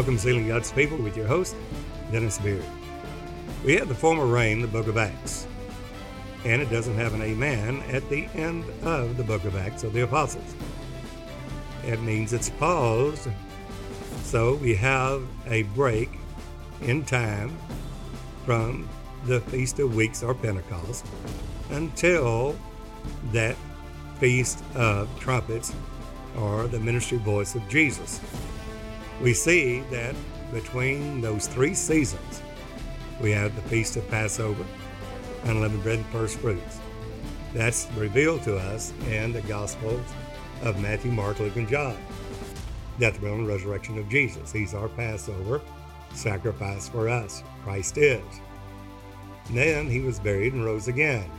Welcome, to Sealing God's People, with your host, Dennis Beard. We have the former rain, the book of Acts, and it doesn't have an amen at the end of the book of Acts of the Apostles. It means it's paused, so we have a break in time from the Feast of Weeks or Pentecost until that Feast of Trumpets or the ministry voice of Jesus. We see that between those three seasons, we have the Feast of Passover, unleavened bread and first fruits. That's revealed to us in the Gospels of Matthew, Mark, Luke, and John. Death, burial, and resurrection of Jesus. He's our Passover sacrifice for us. Christ is. Then he was buried and rose again.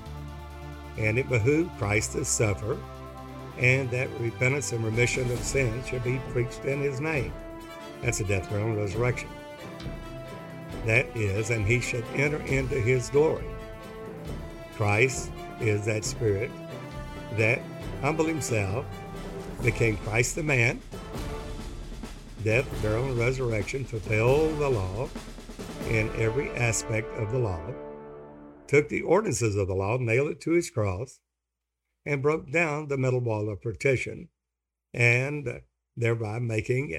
And it behooved Christ to suffer, and that repentance and remission of sins should be preached in his name. That's the death, burial, and resurrection. That is, and he should enter into his glory. Christ is that spirit that humbled himself, became Christ the man, death, burial, and resurrection, fulfilled the law in every aspect of the law, took the ordinances of the law, nailed it to his cross, and broke down the middle wall of partition, and thereby making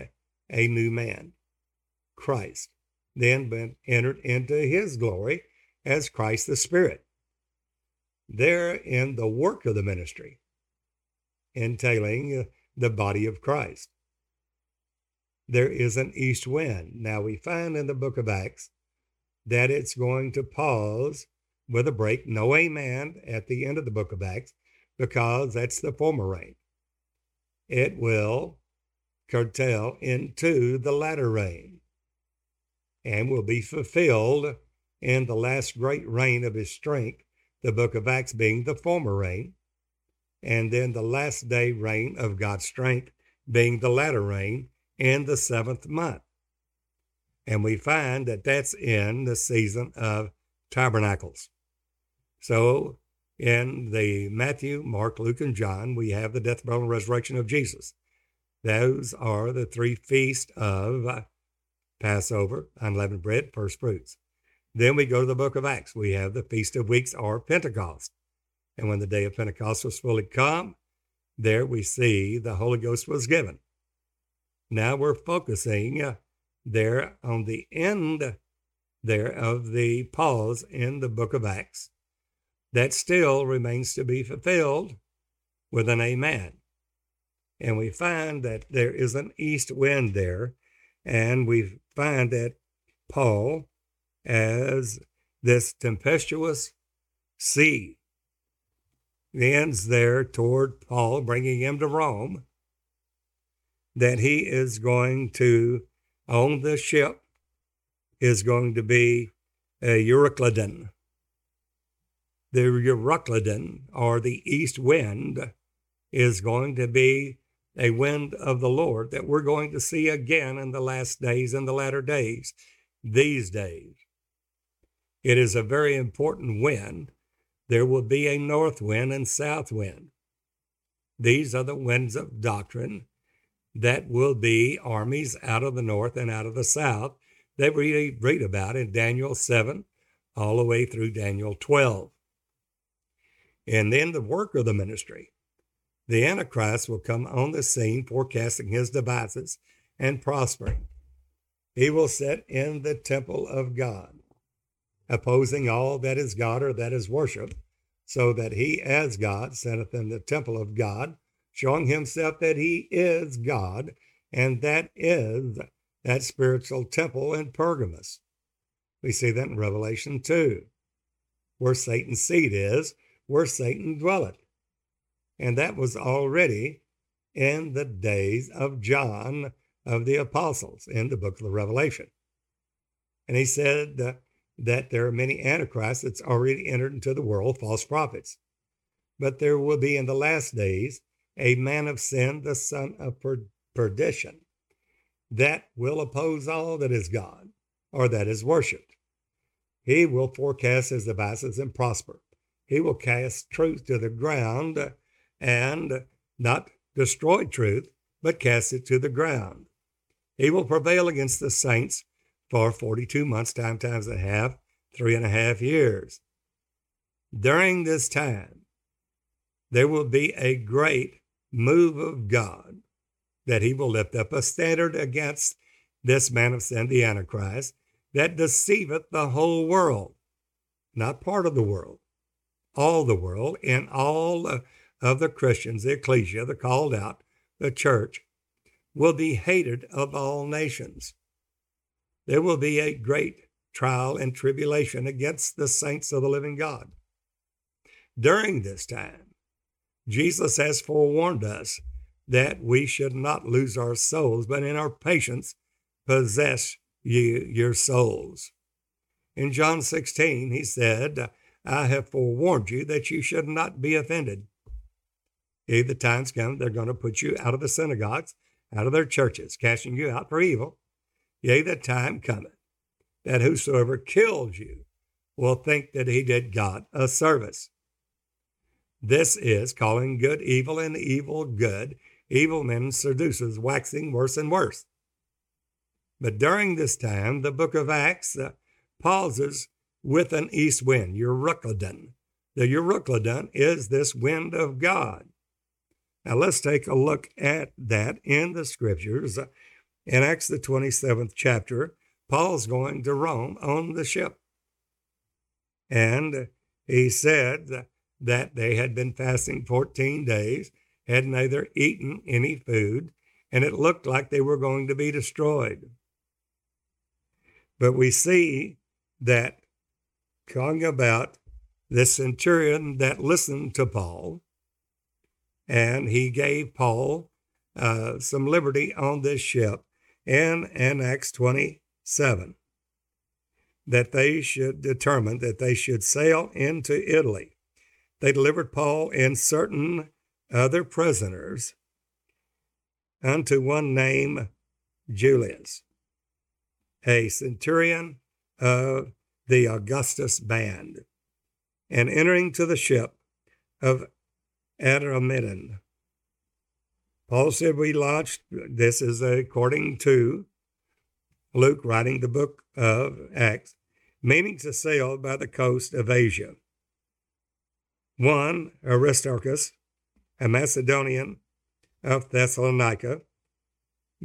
a new man, Christ. Then entered into his glory as Christ the Spirit. There in the work of the ministry, entailing uh, the body of Christ. There is an east wind. Now we find in the book of Acts that it's going to pause with a break, no amen at the end of the book of Acts, because that's the former rain. It will curtail into the latter rain and will be fulfilled in the last great rain of his strength, the book of Acts being the former rain, and then the last day rain of God's strength being the latter rain in the seventh month. And we find that that's in the season of tabernacles. So in the Matthew, Mark, Luke, and John, we have the death, burial, and resurrection of Jesus. Those are the three feasts of Passover, unleavened bread, first fruits. Then we go to the book of Acts. We have the Feast of Weeks or Pentecost. And when the day of Pentecost was fully come, there we see the Holy Ghost was given. Now we're focusing uh, there on the end there of the pause in the book of Acts. That still remains to be fulfilled with an amen. And we find that there is an east wind there. And we find that Paul, as this tempestuous sea, ends there toward Paul, bringing him to Rome, that he is going to, on the ship, is going to be a Euroclydon. The Euroclydon, or the east wind, is going to be a wind of the Lord that we're going to see again in the last days and the latter days, these days. It is a very important wind. There will be a north wind and south wind. These are the winds of doctrine that will be armies out of the north and out of the south that we read about in Daniel 7 all the way through Daniel 12. And then the work of the ministry the Antichrist will come on the scene, forecasting his devices and prospering. He will sit in the temple of God, opposing all that is God or that is worship, so that he, as God, sitteth in the temple of God, showing himself that he is God, and that is that spiritual temple in Pergamos. We see that in Revelation 2, where Satan's seat is, where Satan dwelleth. And that was already in the days of John of the apostles in the book of the Revelation. And he said that there are many antichrists that's already entered into the world, false prophets. But there will be in the last days a man of sin, the son of per- perdition, that will oppose all that is God or that is worshiped. He will forecast his devices and prosper. He will cast truth to the ground and not destroy truth, but cast it to the ground. He will prevail against the saints for 42 months, time times and a half, three and a half years. During this time, there will be a great move of God that he will lift up a standard against this man of sin, the Antichrist, that deceiveth the whole world, not part of the world, all the world, and all of the Christians, the ecclesia, the called out, the church, will be hated of all nations. There will be a great trial and tribulation against the saints of the living God. During this time, Jesus has forewarned us that we should not lose our souls, but in our patience possess ye your souls. In John 16, he said, I have forewarned you that you should not be offended. Yea, the times come, they're going to put you out of the synagogues, out of their churches, casting you out for evil. Yea, the time cometh that whosoever kills you will think that he did God a service. This is calling good evil and evil good, evil men seduces, waxing worse and worse. But during this time, the book of Acts uh, pauses with an east wind, Euroclydon. The Euroclydon is this wind of God. Now let's take a look at that in the scriptures. In Acts, the 27th chapter, Paul's going to Rome on the ship. And he said that they had been fasting 14 days, had neither eaten any food, and it looked like they were going to be destroyed. But we see that talking about the centurion that listened to Paul, and he gave Paul uh, some liberty on this ship in, in Acts 27 that they should determine that they should sail into Italy. They delivered Paul and certain other prisoners unto one named Julius, a centurion of the Augustus band, and entering to the ship of Adramyttium. Paul said, We launched, this is according to Luke writing the book of Acts, meaning to sail by the coast of Asia. One, Aristarchus, a Macedonian of Thessalonica,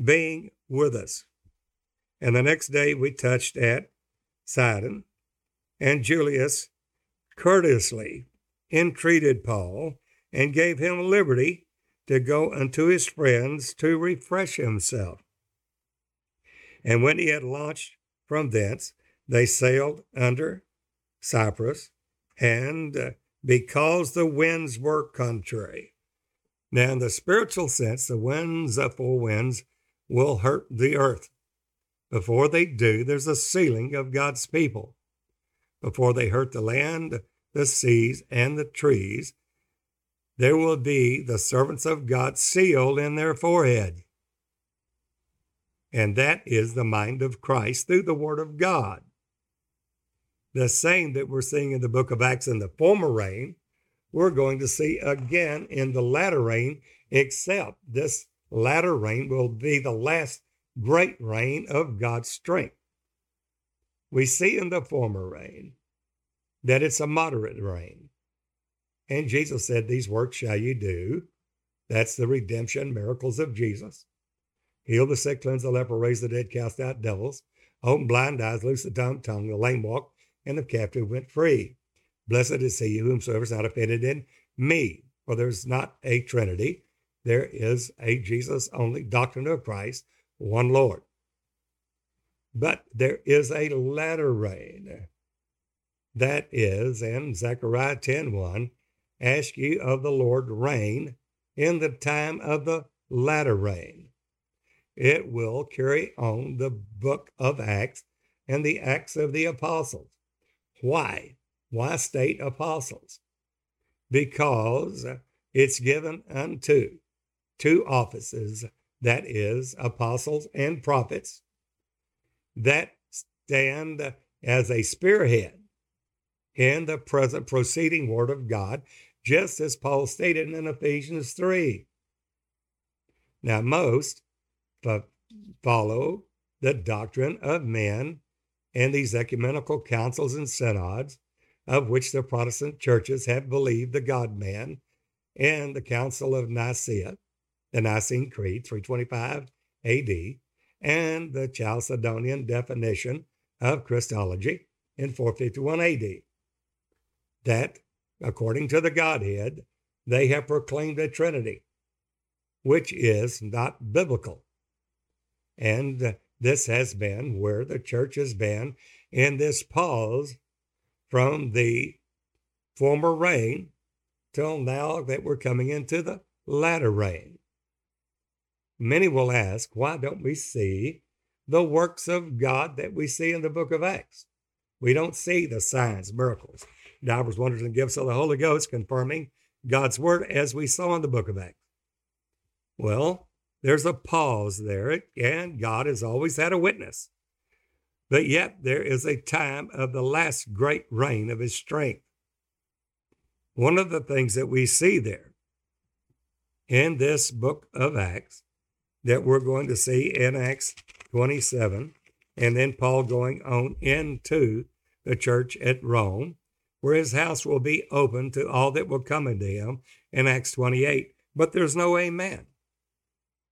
being with us. And the next day we touched at Sidon, and Julius courteously entreated Paul and gave him liberty to go unto his friends to refresh himself. And when he had launched from thence, they sailed under Cyprus, and uh, because the winds were contrary. Now, in the spiritual sense, the winds, the four winds, will hurt the earth. Before they do, there's a sealing of God's people. Before they hurt the land, the seas, and the trees, there will be the servants of God sealed in their forehead. And that is the mind of Christ through the Word of God. The same that we're seeing in the book of Acts in the former rain, we're going to see again in the latter rain, except this latter rain will be the last great rain of God's strength. We see in the former rain that it's a moderate rain. And Jesus said, These works shall you do. That's the redemption miracles of Jesus. Heal the sick, cleanse the leper, raise the dead, cast out devils, open blind eyes, loose the dumb tongue, the lame walk, and the captive went free. Blessed is he whomsoever is not offended in me. For there's not a Trinity. There is a Jesus only doctrine of Christ, one Lord. But there is a latter rain. That is, in Zechariah 10.1, ask ye of the Lord rain in the time of the latter rain. It will carry on the book of Acts and the Acts of the Apostles. Why? Why state apostles? Because it's given unto two offices that is, apostles and prophets that stand as a spearhead in the present proceeding word of God just as Paul stated in Ephesians 3. Now, most, follow the doctrine of men and these ecumenical councils and synods, of which the Protestant churches have believed the God man, and the Council of Nicaea, the Nicene Creed, 325 AD, and the Chalcedonian definition of Christology in 451 AD. That, according to the Godhead, they have proclaimed a Trinity, which is not biblical. And this has been where the church has been in this pause from the former rain till now that we're coming into the latter rain. Many will ask, why don't we see the works of God that we see in the book of Acts? We don't see the signs, miracles, divers, wonders, and gifts of the Holy Ghost confirming God's word as we saw in the book of Acts. Well, there's a pause there, and God has always had a witness. But yet there is a time of the last great rain of his strength. One of the things that we see there in this book of Acts that we're going to see in Acts 27, and then Paul going on into the church at Rome, where his house will be open to all that will come into him in Acts 28. But there's no amen.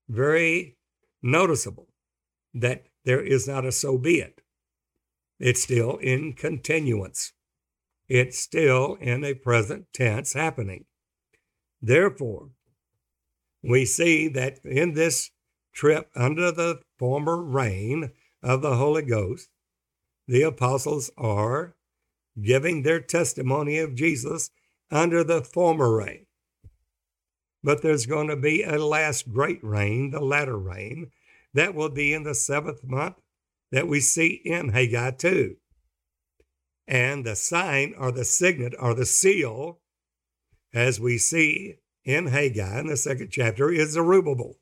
Very noticeable that there is not a so be it. It's still in continuance. It's still in a present tense happening. Therefore, we see that in this trip under the former rain of the Holy Ghost, the apostles are giving their testimony of Jesus under the former rain. But there's going to be a last great rain, the latter rain, that will be in the seventh month that we see in Haggai 2. And the sign or the signet or the seal, as we see in Haggai in the second chapter, is Zerubbabel.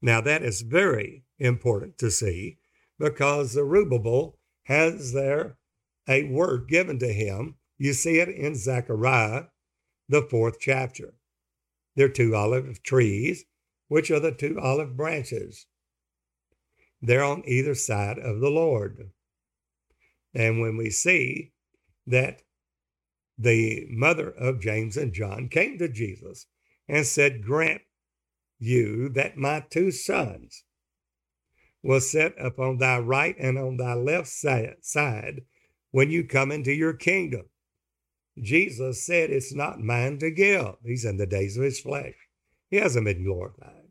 Now, that is very important to see because Zerubbabel has there a word given to him. You see it in Zechariah, the fourth chapter. There are two olive trees, which are the two olive branches. They're on either side of the Lord. And when we see that the mother of James and John came to Jesus and said, Grant you that my two sons will sit upon thy right and on thy left side when you come into your kingdom. Jesus said, It's not mine to give. He's in the days of his flesh. He hasn't been glorified.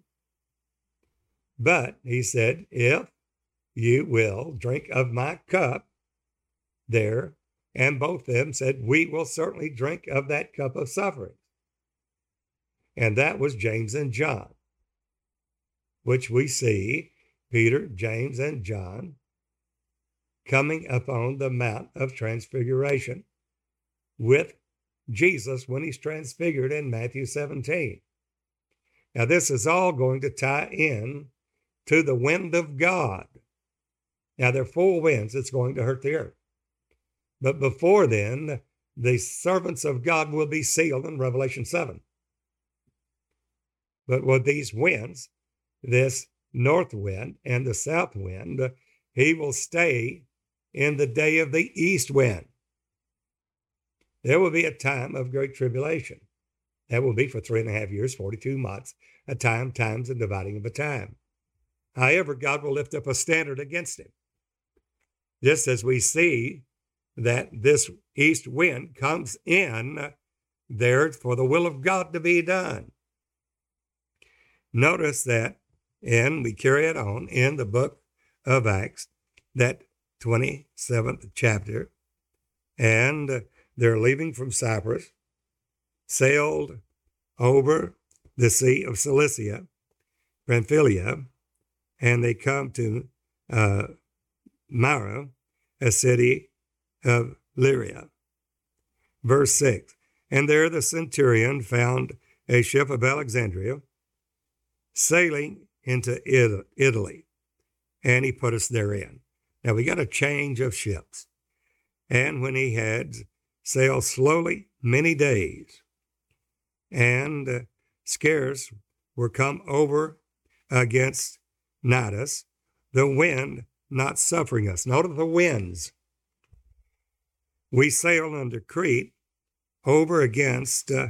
But he said, If you will drink of my cup, there, and both of them said, We will certainly drink of that cup of suffering. And that was James and John, which we see Peter, James, and John coming upon the Mount of Transfiguration with Jesus when he's transfigured in Matthew 17. Now, this is all going to tie in to the wind of God. Now, there are four winds that's going to hurt the earth. But before then, the servants of God will be sealed in Revelation 7. But with these winds, this north wind and the south wind, he will stay in the day of the east wind. There will be a time of great tribulation. That will be for three and a half years, 42 months, a time, times, and dividing of a time. However, God will lift up a standard against him. Just as we see that this east wind comes in there for the will of God to be done. Notice that, and we carry it on in the book of Acts, that 27th chapter, and they're leaving from Cyprus, sailed over the Sea of Cilicia, Pamphylia, and they come to uh, Myra, a city of Lyria. Verse 6 And there the centurion found a ship of Alexandria sailing into Italy, and he put us therein. Now we got a change of ships. And when he had sailed slowly many days, and uh, scarce were come over against Cnidus, the wind not suffering us. Note the winds. We sailed under Crete over against uh,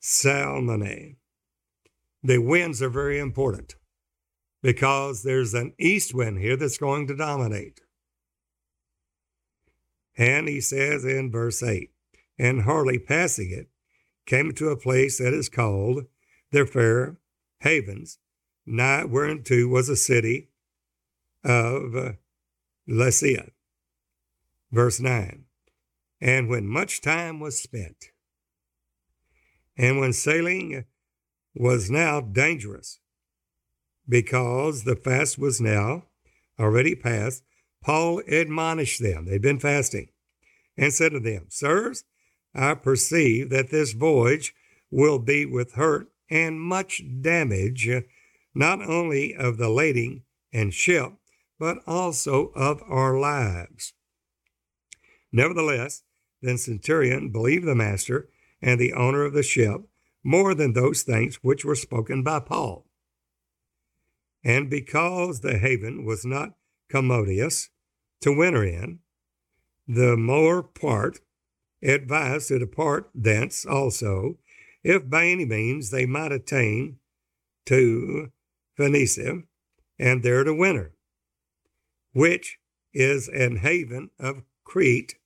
Salmone. The winds are very important because there's an east wind here that's going to dominate. And he says in verse 8, and hardly passing it, came to a place that is called their fair havens, nigh whereunto was a city of uh, Lasea. Verse 9, and when much time was spent, and when sailing was now dangerous, because the fast was now already past, Paul admonished them, they've been fasting, and said to them, Sirs, I perceive that this voyage will be with hurt and much damage, not only of the lading and ship, but also of our lives. Nevertheless, the centurion believed the master and the owner of the ship more than those things which were spoken by Paul. And because the haven was not commodious to winter in, the more part advised to depart thence also, if by any means they might attain to Phoenicia, and there to winter, which is an haven of Crete,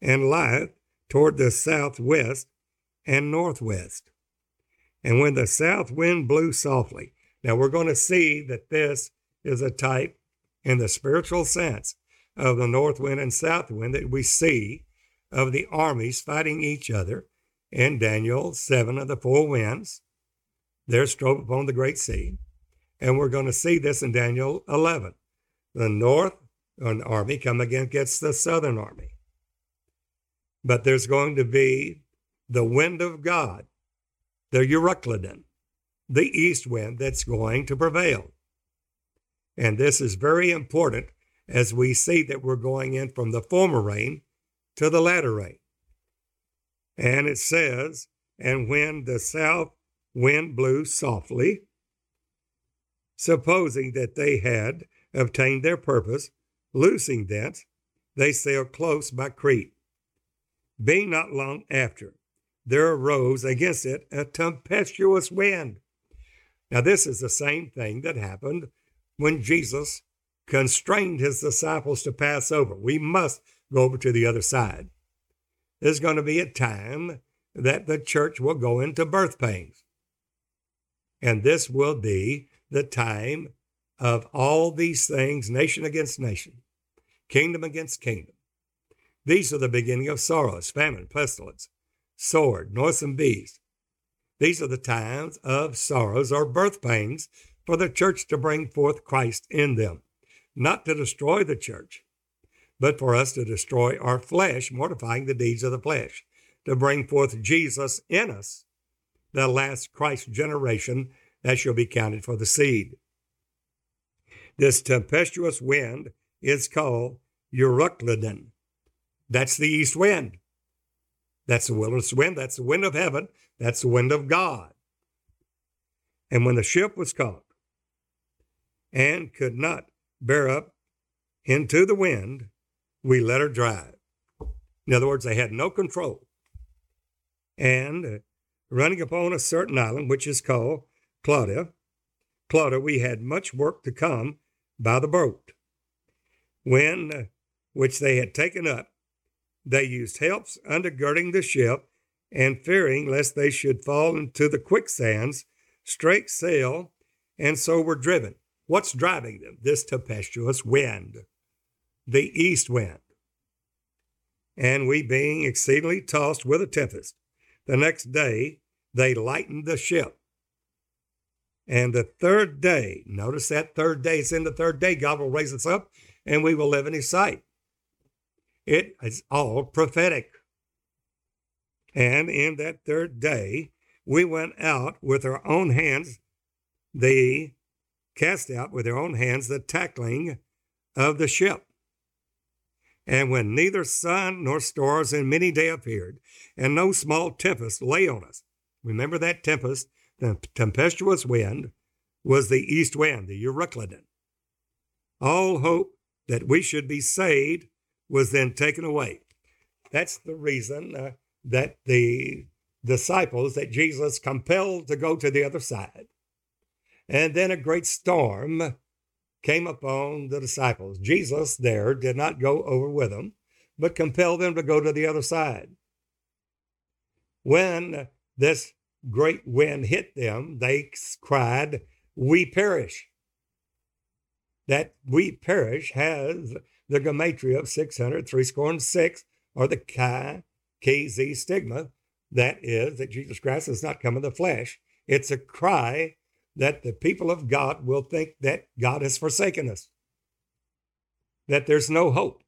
and lieth toward the southwest and northwest. And when the south wind blew softly, now we're going to see that this is a type in the spiritual sense of the north wind and south wind that we see of the armies fighting each other in Daniel 7 of the four winds. There strove upon the great sea. And we're going to see this in Daniel 11. The north an army come against the southern army. But there's going to be the wind of God, the Euroclydon, the east wind that's going to prevail. And this is very important as we see that we're going in from the former rain to the latter rain. And it says, and when the south wind blew softly, supposing that they had obtained their purpose, loosing thence, they sailed close by Crete. Being not long after, there arose against it a tempestuous wind. Now, this is the same thing that happened when Jesus constrained his disciples to pass over. We must go over to the other side. There's going to be a time that the church will go into birth pains. And this will be the time of all these things, nation against nation, kingdom against kingdom. These are the beginning of sorrows, famine, pestilence, sword, noisome beast. These are the times of sorrows or birth pains for the church to bring forth Christ in them, not to destroy the church, but for us to destroy our flesh, mortifying the deeds of the flesh, to bring forth Jesus in us, the last Christ generation that shall be counted for the seed. This tempestuous wind is called Euroclydon. That's the east wind. That's the wilderness wind. That's the wind of heaven. That's the wind of God. And when the ship was caught and could not bear up into the wind, we let her drive. In other words, they had no control. And uh, running upon a certain island, which is called Claudia, Claudia, we had much work to come by the boat. When, uh, which they had taken up, they used helps undergirding the ship, and fearing lest they should fall into the quicksands, strake sail, and so were driven. What's driving them? This tempestuous wind the east wind. And we being exceedingly tossed with a tempest, the next day they lightened the ship. And the third day, notice that third day, it's in the third day, God will raise us up and we will live in his sight. It is all prophetic. And in that third day, we went out with our own hands, the cast out with their own hands the tackling of the ship. And when neither sun nor stars in many day appeared, and no small tempest lay on us. Remember that tempest, the tempestuous wind, was the east wind, the Euroclydon. all hope that we should be saved was then taken away. That's the reason uh, that the disciples that Jesus compelled to go to the other side. And then a great storm came upon the disciples. Jesus there did not go over with them, but compelled them to go to the other side. When this great wind hit them, they cried, We perish. That we perish has the gematria of 600, three score and six, or the chi, xi stigma. That is, that Jesus Christ has not come in the flesh. It's a cry that the people of God will think that God has forsaken us, that there's no hope,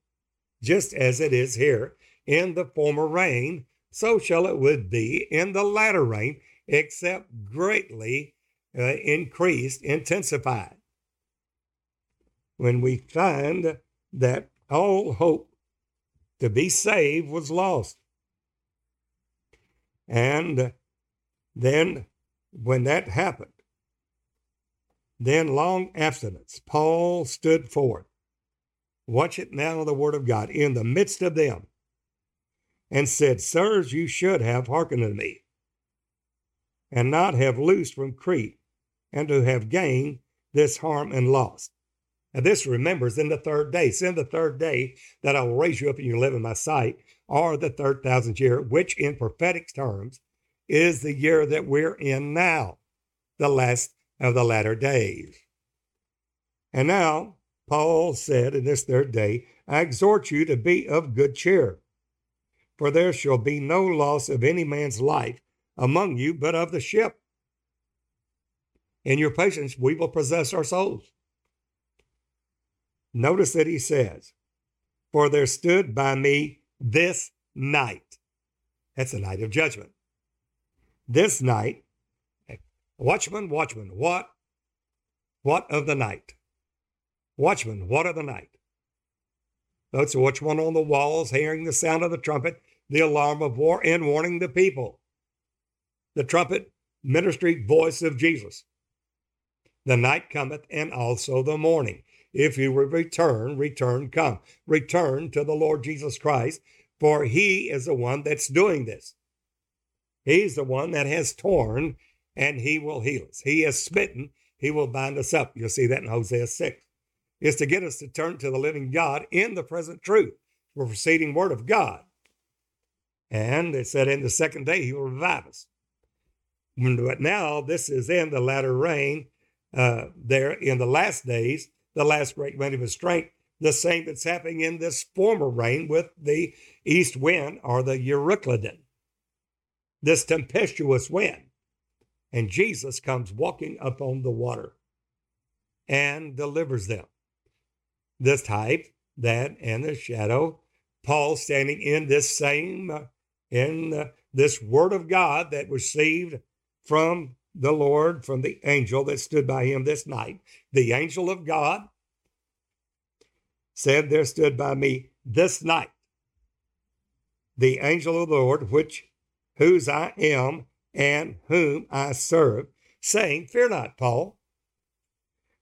just as it is here in the former rain, so shall it would be in the latter rain, except greatly uh, increased, intensified. When we find that all hope to be saved was lost. And then when that happened, then long abstinence, Paul stood forth. Watch it now, the word of God, in the midst of them, and said, Sirs, you should have hearkened unto me, and not have loosed from Crete, and to have gained this harm and loss. And this remembers in the third day. It's in the third day that I will raise you up and you live in my sight, or the third thousand year, which in prophetic terms is the year that we're in now, the last of the latter days. And now, Paul said in this third day, I exhort you to be of good cheer, for there shall be no loss of any man's life among you, but of the ship. In your patience, we will possess our souls. Notice that he says, For there stood by me this night. That's the night of judgment. This night Watchman, watchman, what? What of the night? Watchman, what of the night? That's watchman on the walls, hearing the sound of the trumpet, the alarm of war, and warning the people. The trumpet, ministry, voice of Jesus. The night cometh, and also the morning. If you will return, return, come. Return to the Lord Jesus Christ, for he is the one that's doing this. He's the one that has torn and he will heal us. He is smitten, he will bind us up. You'll see that in Hosea 6. It's to get us to turn to the living God in the present truth, the preceding word of God. And it said in the second day he will revive us. But now this is in the latter rain, uh, there in the last days, the last great wind of his strength, the same that's happening in this former rain with the east wind or the Euroclydon, this tempestuous wind. And Jesus comes walking upon the water and delivers them. This type, that, and the shadow, Paul standing in this same, in this word of God that received from the Lord, from the angel that stood by him this night. The angel of God said, There stood by me this night the angel of the Lord, which whose I am and whom I serve, saying, Fear not, Paul.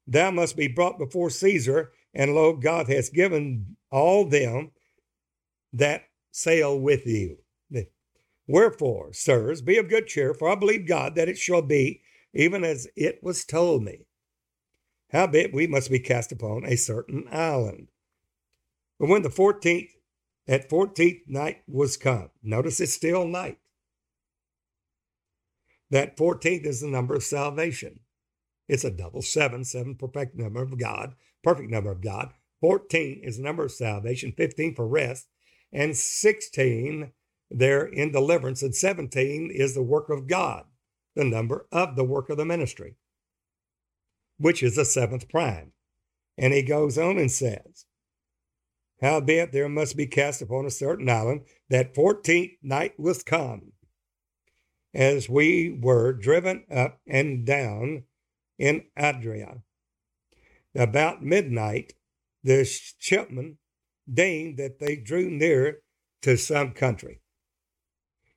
Thou must be brought before Caesar, and lo, God has given all them that sail with you. Wherefore, sirs, be of good cheer, for I believe God that it shall be even as it was told me. Howbeit, we must be cast upon a certain island. But when the fourteenth, at fourteenth night was come, notice it's still night. That 14th is the number of salvation. It's a double seven, seven perfect number of God, perfect number of God. 14 is the number of salvation, 15 for rest, and 16 there in deliverance, and 17 is the work of God, the number of the work of the ministry, which is the seventh prime. And he goes on and says, Howbeit there must be cast upon a certain island, that fourteenth night was come, as we were driven up and down in Adria. About midnight, the shipmen deigned that they drew near to some country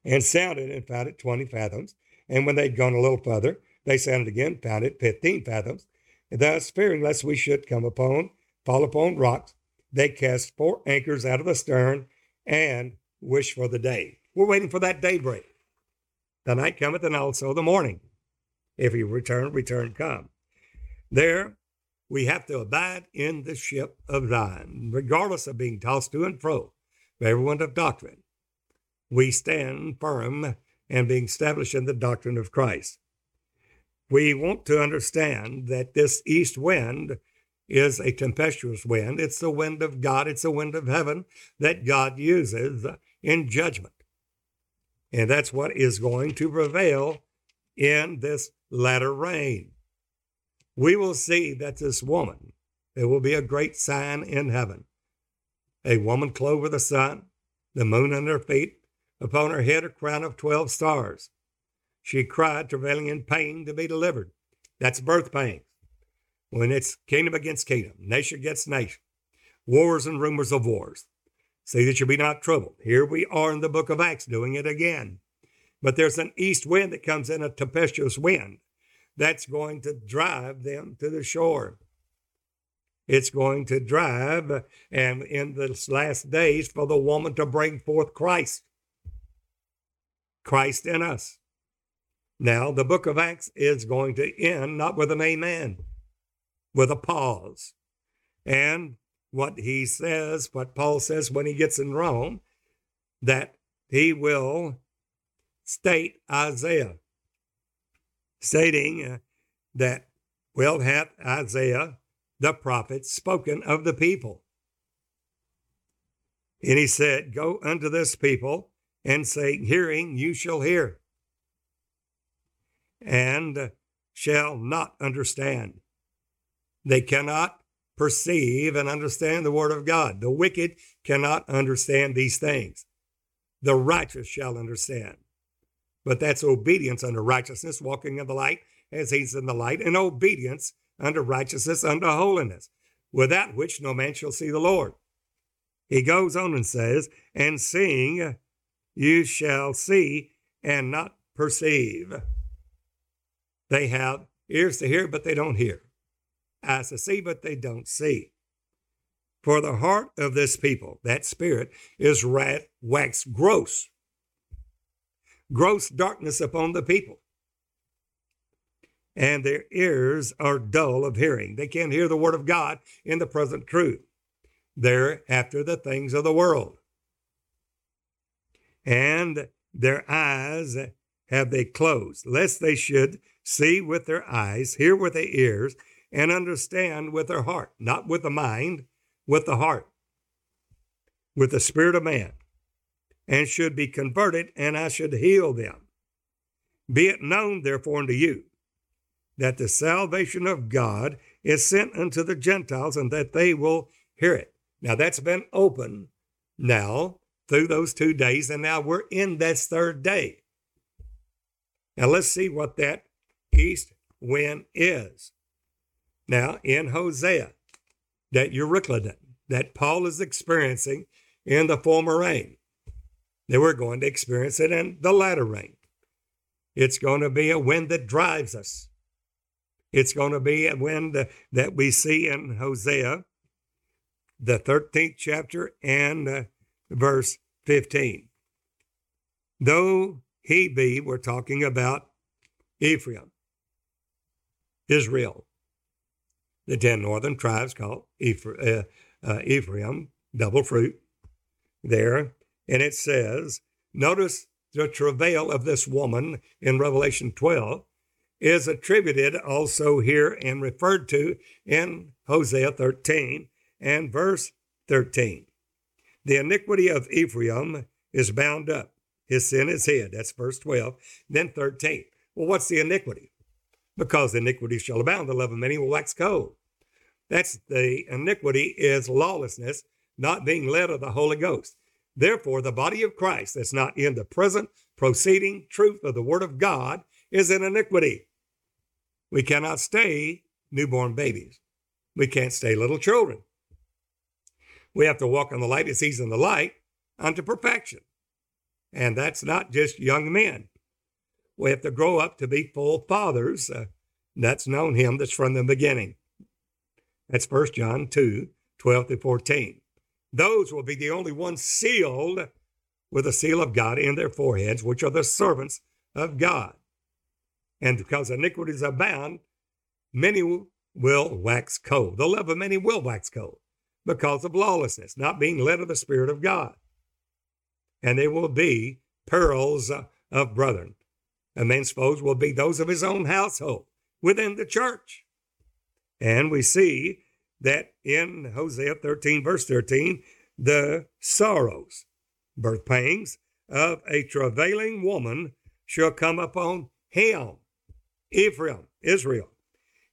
and sounded and found it 20 fathoms. And when they'd gone a little further, they sounded again, found it 15 fathoms. And Thus, fearing lest we should come upon fall upon rocks. They cast four anchors out of the stern and wished for the day. We're waiting for that daybreak. The night cometh and also the morning. If he return, return come. There, we have to abide in the ship of thine, regardless of being tossed to and fro by every wind of doctrine. We stand firm and being established in the doctrine of Christ. We want to understand that this east wind is a tempestuous wind. It's the wind of God, it's the wind of heaven that God uses in judgment. And that's what is going to prevail in this latter rain. We will see that this woman, there will be a great sign in heaven. A woman clothed with the sun, the moon under her feet, upon her head a crown of 12 stars. She cried, travailing in pain to be delivered. That's birth pains. When it's kingdom against kingdom, nation against nation, wars and rumors of wars. See that you be not troubled. Here we are in the book of Acts doing it again. But there's an east wind that comes in, a tempestuous wind, that's going to drive them to the shore. It's going to drive, and in the last days, for the woman to bring forth Christ. Christ in us. Now, the book of Acts is going to end not with an amen, with a pause. And what he says, what Paul says when he gets in Rome, that he will state Isaiah, stating uh, that, well, hath Isaiah the prophet spoken of the people. And he said, Go unto this people and say, Hearing you shall hear, and shall not understand. They cannot perceive and understand the word of God. The wicked cannot understand these things. The righteous shall understand. But that's obedience unto righteousness, walking in the light as he's in the light, and obedience unto righteousness, unto holiness, without which no man shall see the Lord. He goes on and says, And seeing you shall see and not perceive. They have ears to hear, but they don't hear eyes to see, but they don't see. For the heart of this people, that spirit, is rat, waxed gross, gross darkness upon the people. And their ears are dull of hearing. They can't hear the word of God in the present truth. They're after the things of the world. And their eyes have they closed, lest they should see with their eyes, hear with their ears, and understand with their heart, not with the mind, with the heart, with the spirit of man, and should be converted, and I should heal them. Be it known, therefore, unto you that the salvation of God is sent unto the Gentiles, and that they will hear it. Now, that's been open now through those two days, and now we're in this third day. Now, let's see what that east wind is. Now, in Hosea, that Euroclydon, that Paul is experiencing in the former rain, that we're going to experience it in the latter rain. It's going to be a wind that drives us. It's going to be a wind that we see in Hosea, the 13th chapter and uh, verse 15. Though he be, we're talking about Ephraim, Israel, the 10 northern tribes called uh, uh, Ephraim, double fruit there. And it says, notice the travail of this woman in Revelation 12 is attributed also here and referred to in Hosea 13 and verse 13. The iniquity of Ephraim is bound up. His sin is hid. That's verse 12. Then 13. Well, what's the iniquity? Because iniquity shall abound, the love of many will wax cold. That's the iniquity is lawlessness, not being led of the Holy Ghost. Therefore, the body of Christ that's not in the present proceeding truth of the Word of God is in iniquity. We cannot stay newborn babies. We can't stay little children. We have to walk in the light as He's in the light unto perfection. And that's not just young men. We have to grow up to be full fathers. Uh, that's known him that's from the beginning. That's 1 John 2 12 to 14. Those will be the only ones sealed with the seal of God in their foreheads, which are the servants of God. And because iniquities abound, many will wax cold. The love of many will wax cold because of lawlessness, not being led of the Spirit of God. And they will be pearls of brethren. A man's foes will be those of his own household within the church. And we see that in Hosea 13, verse 13, the sorrows, birth pangs of a travailing woman shall come upon him, Ephraim, Israel.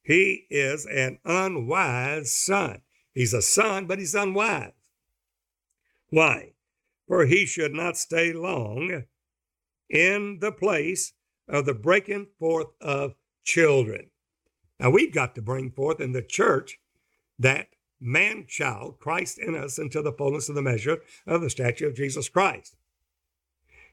He is an unwise son. He's a son, but he's unwise. Why? For he should not stay long in the place of the breaking forth of children. Now, we've got to bring forth in the church that man child, Christ in us, until the fullness of the measure of the stature of Jesus Christ.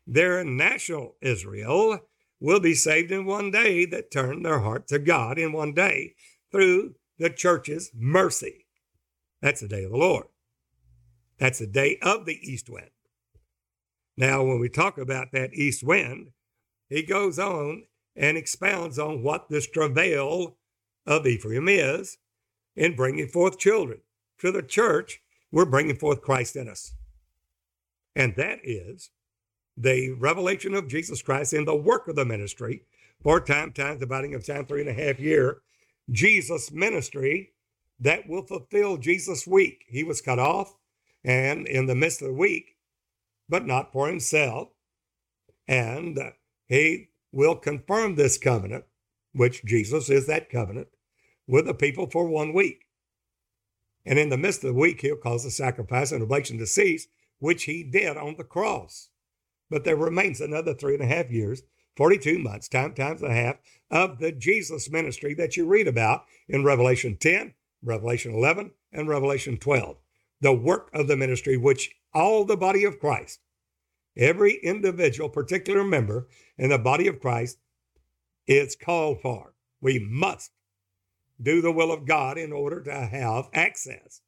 Their national Israel will be saved in one day that turn their heart to God in one day through the church's mercy. That's the day of the Lord. That's the day of the east wind. Now, when we talk about that east wind, he goes on and expounds on what this travail of Ephraim is in bringing forth children. To the church, we're bringing forth Christ in us. And that is the revelation of Jesus Christ in the work of the ministry. Four time, times dividing of time, three and a half year. Jesus' ministry that will fulfill Jesus' week. He was cut off and in the midst of the week, but not for himself. And he will confirm this covenant, which Jesus is that covenant, with the people for one week. And in the midst of the week, he'll cause the sacrifice and oblation to cease, which he did on the cross. But there remains another three and a half years, 42 months, time times and a half, of the Jesus ministry that you read about in Revelation 10, Revelation 11, and Revelation 12. The work of the ministry, which all the body of Christ, every individual, particular member in the body of Christ, is called for. We must do the will of God in order to have access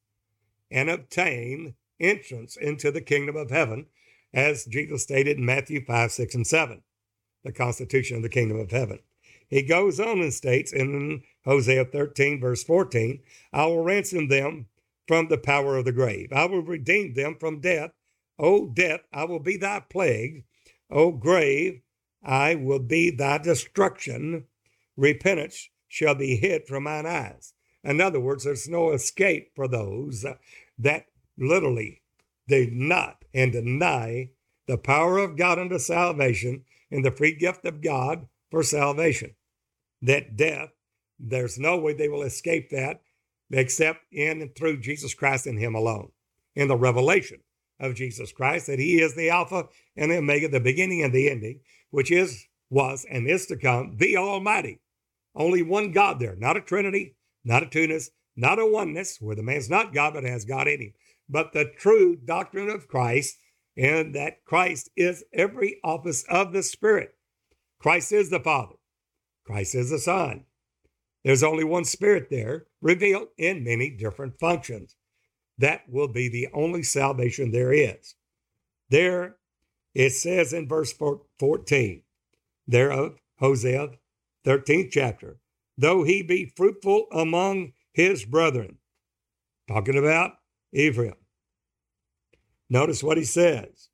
and obtain entrance into the kingdom of heaven, as Jesus stated in Matthew 5, 6, and 7, the constitution of the kingdom of heaven. He goes on and states in Hosea 13, verse 14, I will ransom them from the power of the grave. I will redeem them from death. O death, I will be thy plague. O grave, I will be thy destruction. Repentance shall be hid from mine eyes. In other words, there's no escape for those that literally do not and deny the power of God unto salvation and the free gift of God for salvation. That death, there's no way they will escape that except in and through Jesus Christ and Him alone. In the revelation of Jesus Christ, that He is the Alpha and the Omega, the beginning and the ending, which is, was, and is to come, the Almighty. Only one God there, not a Trinity, not a Tunus, not a oneness, where the man's not God but has God in him, but the true doctrine of Christ, and that Christ is every office of the Spirit. Christ is the Father, Christ is the Son. There's only one Spirit there, revealed in many different functions. That will be the only salvation there is. There it says in verse 14, thereof, Hosea 13th chapter, though he be fruitful among his brethren. Talking about Ephraim. Notice what he says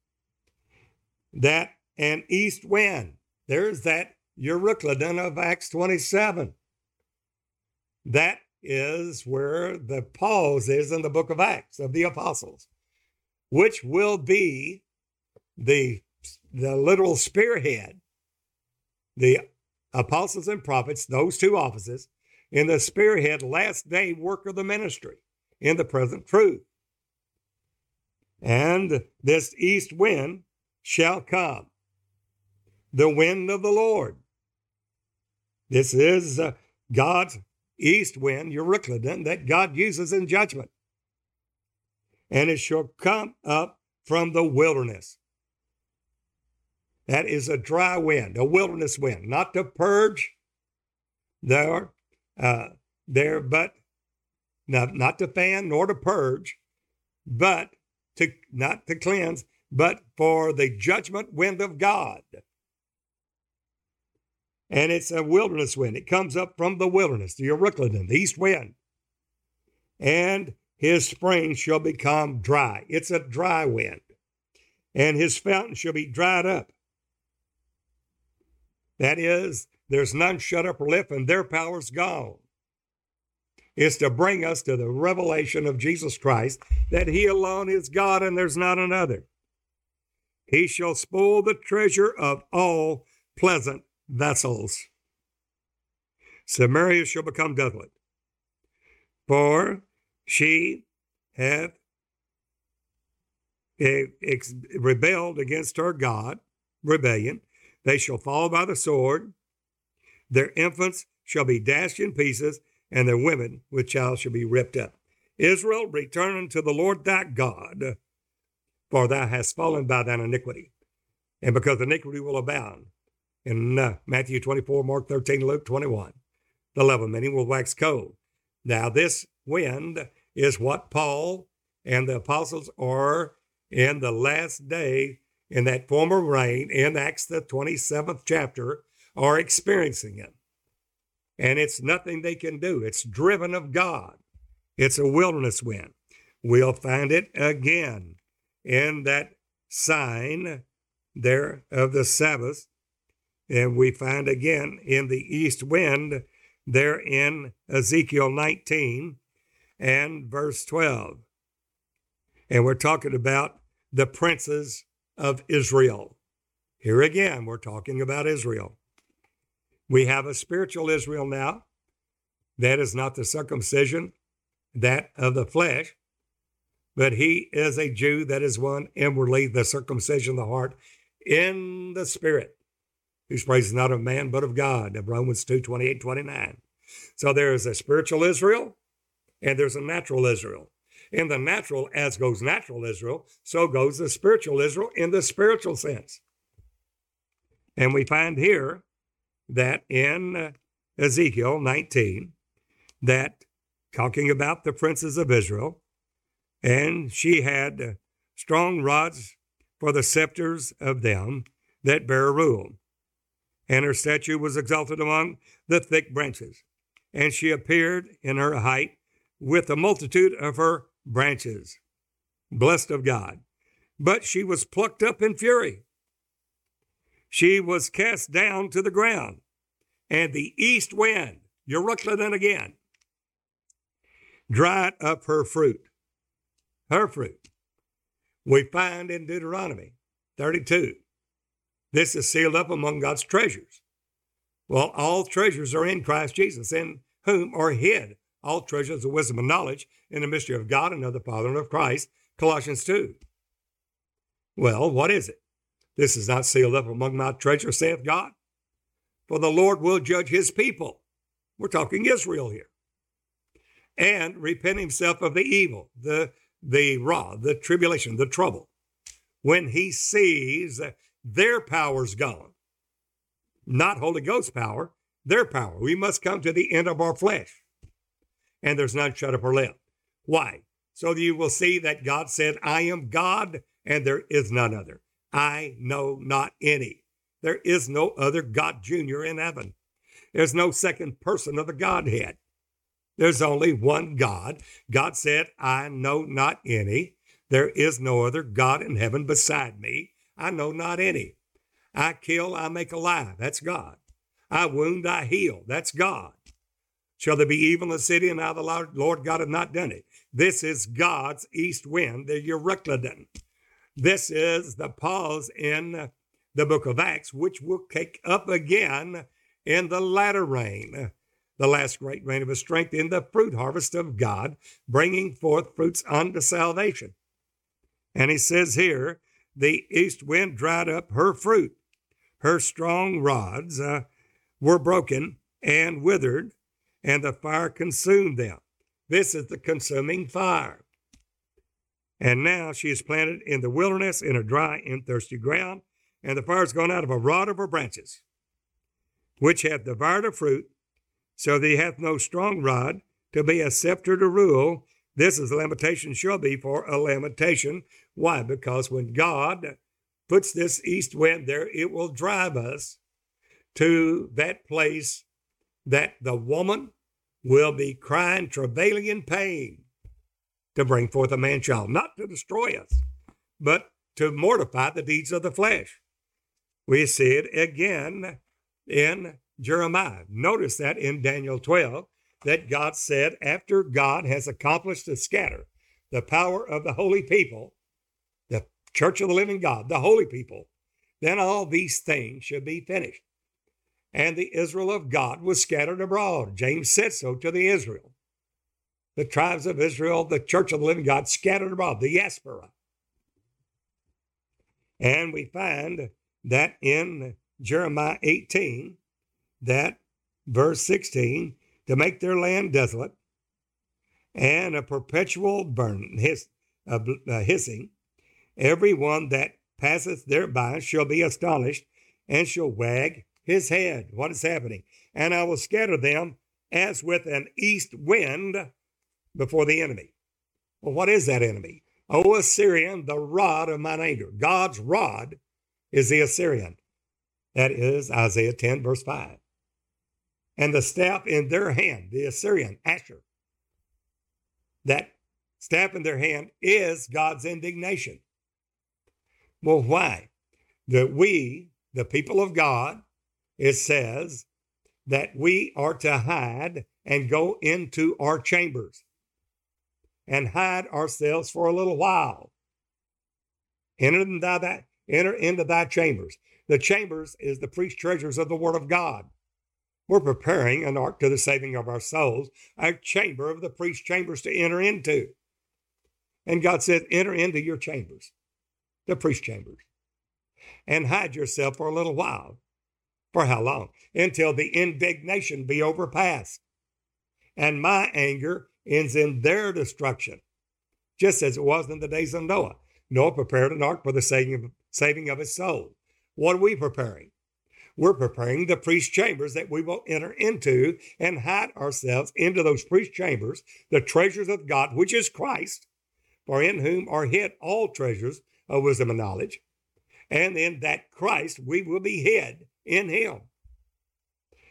that an east wind, there's that Euroclydon of Acts 27. That is where the pause is in the book of Acts of the apostles, which will be the, the literal spearhead, the apostles and prophets, those two offices, in the spearhead last day work of the ministry in the present truth. And this east wind shall come, the wind of the Lord. This is uh, God's east wind, Euroclydon, that God uses in judgment. And it shall come up from the wilderness. That is a dry wind, a wilderness wind, not to purge there, uh, there, but not, not to fan nor to purge, but to not to cleanse, but for the judgment wind of God. And it's a wilderness wind. It comes up from the wilderness, the Euroclydon, the east wind. And his springs shall become dry. It's a dry wind. And his fountain shall be dried up. That is, there's none shut up or lift, and their power's gone. It's to bring us to the revelation of Jesus Christ that he alone is God and there's not another. He shall spoil the treasure of all pleasant vessels. Samaria shall become desolate, for she hath rebelled against her God, rebellion. They shall fall by the sword. Their infants shall be dashed in pieces, and their women with child shall be ripped up. Israel, return unto the Lord thy God, for thou hast fallen by thine iniquity, and because iniquity will abound. In uh, Matthew 24, Mark 13, Luke 21, the love of many will wax cold. Now, this wind is what Paul and the apostles are in the last day in that former rain in Acts, the 27th chapter, are experiencing it. And it's nothing they can do, it's driven of God. It's a wilderness wind. We'll find it again in that sign there of the Sabbath. And we find again in the east wind there in Ezekiel 19 and verse 12. And we're talking about the princes of Israel. Here again, we're talking about Israel. We have a spiritual Israel now. That is not the circumcision, that of the flesh, but he is a Jew that is one inwardly, the circumcision of the heart in the spirit, whose praise is not of man, but of God, of Romans 2 28, 29. So there is a spiritual Israel and there's a natural Israel. In the natural, as goes natural Israel, so goes the spiritual Israel in the spiritual sense. And we find here that in uh, Ezekiel 19, that talking about the princes of Israel, and she had uh, strong rods for the scepters of them that bear rule. And her statue was exalted among the thick branches. And she appeared in her height with a multitude of her branches, blessed of God. But she was plucked up in fury. She was cast down to the ground, and the east wind, Euroclydon again, dried up her fruit. Her fruit. We find in Deuteronomy 32. This is sealed up among God's treasures. Well, all treasures are in Christ Jesus, in whom are hid all treasures of wisdom and knowledge in the mystery of God and of the Father and of Christ. Colossians 2. Well, what is it? This is not sealed up among my treasure, saith God. For the Lord will judge his people. We're talking Israel here. And repent himself of the evil, the, the raw, the tribulation, the trouble. When he sees their power's gone, not Holy Ghost power, their power. We must come to the end of our flesh and there's none shut up or left. Why? So that you will see that God said, I am God and there is none other. I know not any. There is no other God Junior in heaven. There's no second person of the Godhead. There's only one God. God said, I know not any. There is no other God in heaven beside me. I know not any. I kill, I make alive. That's God. I wound, I heal. That's God. Shall there be evil in the city, and now the Lord God hath not done it? This is God's east wind, the Euroclydon. This is the pause in the book of Acts, which will kick up again in the latter rain, the last great rain of his strength in the fruit harvest of God, bringing forth fruits unto salvation. And he says here, the east wind dried up her fruit. Her strong rods uh, were broken and withered, and the fire consumed them. This is the consuming fire. And now she is planted in the wilderness in a dry and thirsty ground, and the fire is gone out of a rod of her branches, which hath devoured her fruit, so that he hath no strong rod, to be a scepter to rule. This is a limitation shall be for a limitation. Why? Because when God puts this east wind there, it will drive us to that place that the woman will be crying, travailing in pain to bring forth a man child, not to destroy us, but to mortify the deeds of the flesh. We see it again in Jeremiah. Notice that in Daniel 12, that God said, after God has accomplished to scatter the power of the holy people, the church of the living God, the holy people, then all these things should be finished. And the Israel of God was scattered abroad. James said so to the Israel. The tribes of Israel, the church of the living God, scattered abroad, the diaspora. And we find that in Jeremiah 18, that verse 16, to make their land desolate and a perpetual burn, hiss, uh, uh, hissing, every one that passeth thereby shall be astonished and shall wag his head. What is happening? And I will scatter them as with an east wind before the enemy. Well, what is that enemy? O Assyrian, the rod of mine anger. God's rod is the Assyrian. That is Isaiah 10, verse 5. And the staff in their hand, the Assyrian, Asher. That staff in their hand is God's indignation. Well, why? That we, the people of God, it says that we are to hide and go into our chambers and hide ourselves for a little while. Enter into thy, enter into thy chambers. The chambers is the priest treasures of the word of God. We're preparing an ark to the saving of our souls, a chamber of the priest chambers to enter into. And God said, enter into your chambers, the priest chambers, and hide yourself for a little while. For how long? Until the indignation be overpassed. And my anger ends in their destruction, just as it was in the days of Noah. Noah prepared an ark for the saving of, saving of his soul. What are we preparing? We're preparing the priest chambers that we will enter into and hide ourselves into those priest chambers, the treasures of God, which is Christ, for in whom are hid all treasures of wisdom and knowledge. And in that Christ we will be hid in him.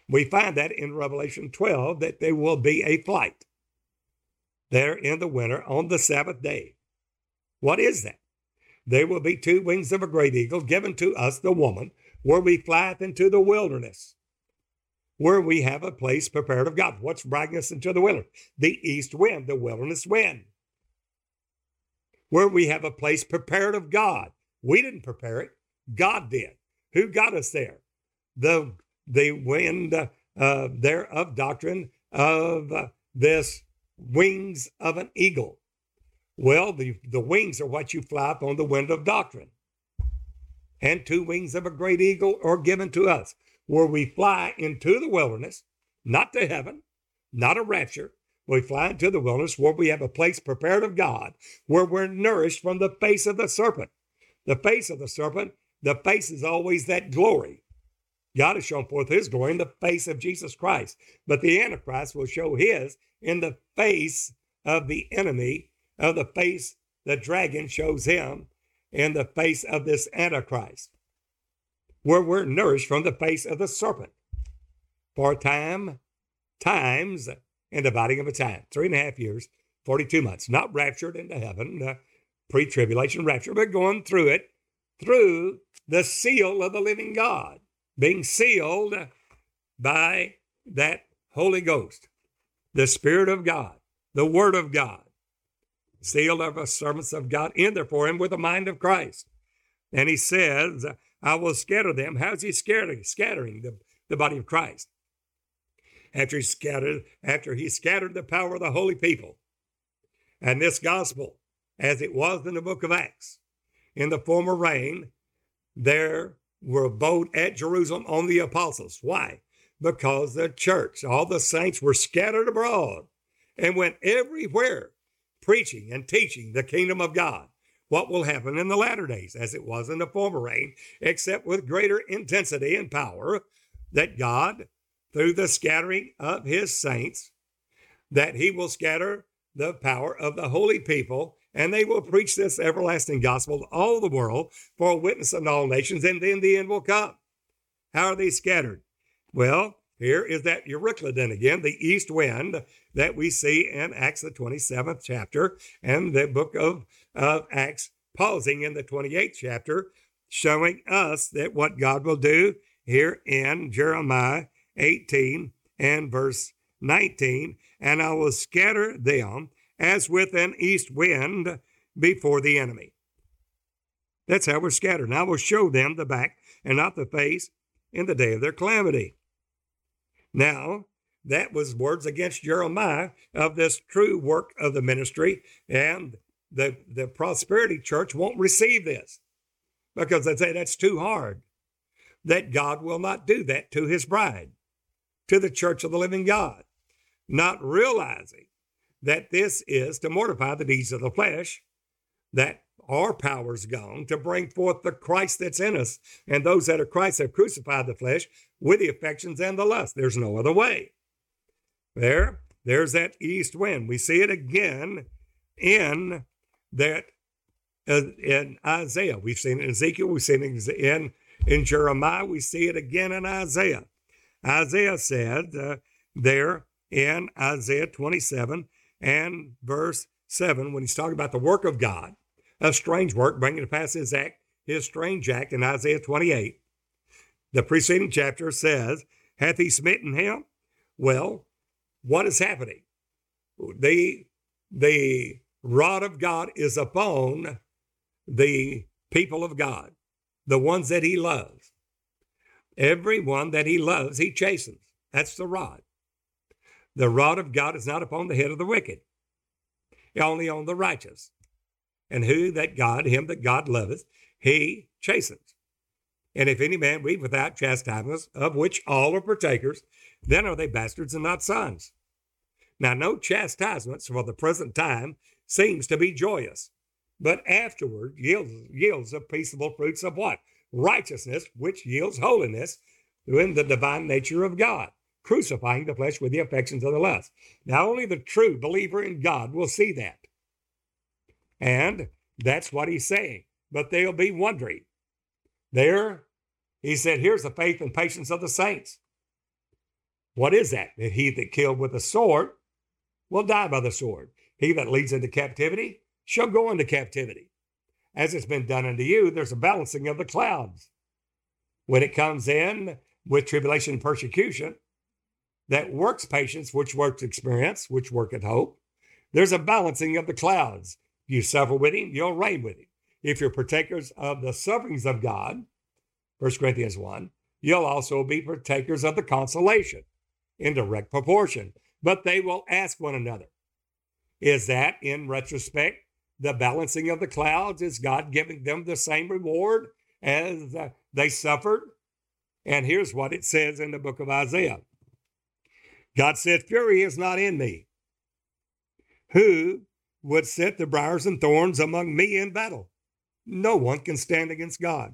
We find that in Revelation 12 that there will be a flight there in the winter on the Sabbath day. What is that? There will be two wings of a great eagle given to us, the woman, where we flieth into the wilderness, where we have a place prepared of God. What's bringing us into the wilderness? The east wind, the wilderness wind. Where we have a place prepared of God. We didn't prepare it, God did. Who got us there? The, the wind uh, there of doctrine of uh, this wings of an eagle. Well, the, the wings are what you flap on the wind of doctrine. And two wings of a great eagle are given to us, where we fly into the wilderness, not to heaven, not a rapture. We fly into the wilderness where we have a place prepared of God, where we're nourished from the face of the serpent. The face of the serpent, the face is always that glory. God has shown forth his glory in the face of Jesus Christ. But the Antichrist will show his in the face of the enemy, of the face the dragon shows him in the face of this Antichrist, where we're nourished from the face of the serpent for a time, times, and dividing of a time. Three and a half years, 42 months, not raptured into heaven, uh, pre tribulation rapture, but going through it through the seal of the living God being sealed by that Holy Ghost, the Spirit of God, the Word of God, sealed of us servants of God in there for him with the mind of Christ. And he says, I will scatter them. How's he scattering? Scattering the, the body of Christ. After he scattered, after he scattered the power of the holy people. And this gospel, as it was in the book of Acts, in the former rain, there were abode at Jerusalem on the apostles. Why? Because the church, all the saints were scattered abroad and went everywhere preaching and teaching the kingdom of God. What will happen in the latter days, as it was in the former rain, except with greater intensity and power, that God, through the scattering of his saints, that he will scatter the power of the holy people, and they will preach this everlasting gospel to all the world for a witness in all nations, and then the end will come. How are they scattered? Well, here is that Euroclydon again, the east wind that we see in Acts, the 27th chapter, and the book of, of Acts, pausing in the 28th chapter, showing us that what God will do here in Jeremiah 18 and verse 19, and I will scatter them as with an east wind before the enemy. That's how we're scattered. And I will show them the back and not the face in the day of their calamity. Now, that was words against Jeremiah of this true work of the ministry, and the, the prosperity church won't receive this because they say that's too hard. That God will not do that to his bride, to the church of the living God, not realizing that this is to mortify the deeds of the flesh, that our power's gone to bring forth the Christ that's in us. And those that are Christ have crucified the flesh with the affections and the lust. There's no other way. There, there's that east wind. We see it again in that uh, in Isaiah. We've seen it in Ezekiel. We've seen it in, in Jeremiah. We see it again in Isaiah. Isaiah said uh, there in Isaiah 27 and verse 7, when he's talking about the work of God, a strange work, bringing to pass his act, his strange act in Isaiah 28. The preceding chapter says, Hath he smitten him? Well, what is happening? The, the rod of God is upon the people of God, the ones that he loves. Everyone that he loves, he chastens. That's the rod. The rod of God is not upon the head of the wicked, only on the righteous. And who that God, him that God loveth, he chastens. And if any man be without chastisement, of which all are partakers, then are they bastards and not sons. Now, no chastisements for the present time seems to be joyous, but afterward yields, yields the peaceable fruits of what? Righteousness, which yields holiness in the divine nature of God crucifying the flesh with the affections of the lust. Now, only the true believer in God will see that. And that's what he's saying. But they'll be wondering. There, he said, here's the faith and patience of the saints. What is that? That he that killed with a sword will die by the sword. He that leads into captivity shall go into captivity. As it's been done unto you, there's a balancing of the clouds. When it comes in with tribulation and persecution, that works patience, which works experience, which worketh hope. There's a balancing of the clouds. You suffer with him, you'll reign with him. If you're partakers of the sufferings of God, 1 Corinthians 1, you'll also be partakers of the consolation in direct proportion. But they will ask one another, is that in retrospect the balancing of the clouds? Is God giving them the same reward as uh, they suffered? And here's what it says in the book of Isaiah God said, Fury is not in me. Who would set the briars and thorns among me in battle? No one can stand against God.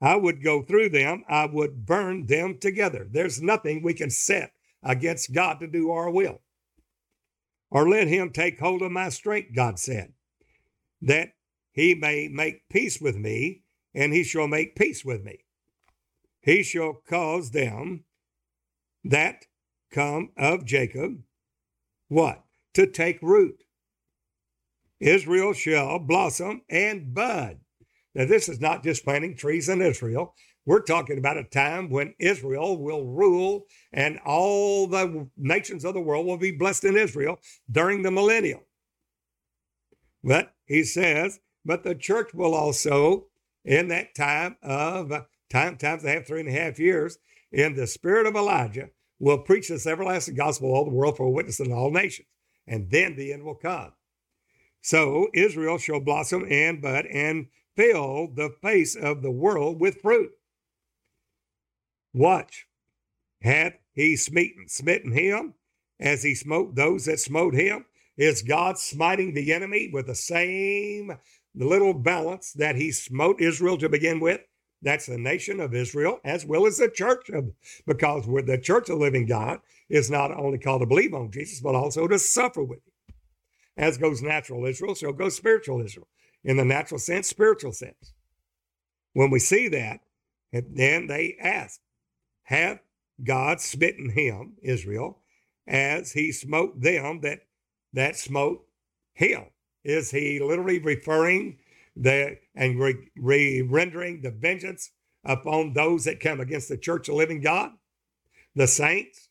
I would go through them, I would burn them together. There's nothing we can set against God to do our will. Or let him take hold of my strength, God said, that he may make peace with me, and he shall make peace with me. He shall cause them that come of Jacob, what? To take root. Israel shall blossom and bud. Now, this is not just planting trees in Israel. We're talking about a time when Israel will rule and all the nations of the world will be blessed in Israel during the millennium. But he says, but the church will also, in that time of time, times they have three and a half years, in the spirit of Elijah, will preach this everlasting gospel all the world for a witness in all nations, and then the end will come. So Israel shall blossom and bud and fill the face of the world with fruit. Watch. Hath he smitten, smitten him as he smote those that smote him? Is God smiting the enemy with the same little balance that he smote Israel to begin with? That's the nation of Israel as well as the church of, because the church of living God is not only called to believe on Jesus, but also to suffer with him. As goes natural Israel, so goes spiritual Israel. In the natural sense, spiritual sense. When we see that, then they ask, Have God smitten him, Israel, as he smote them that that smote him? Is he literally referring the and re, re, rendering the vengeance upon those that come against the church of living God, the saints,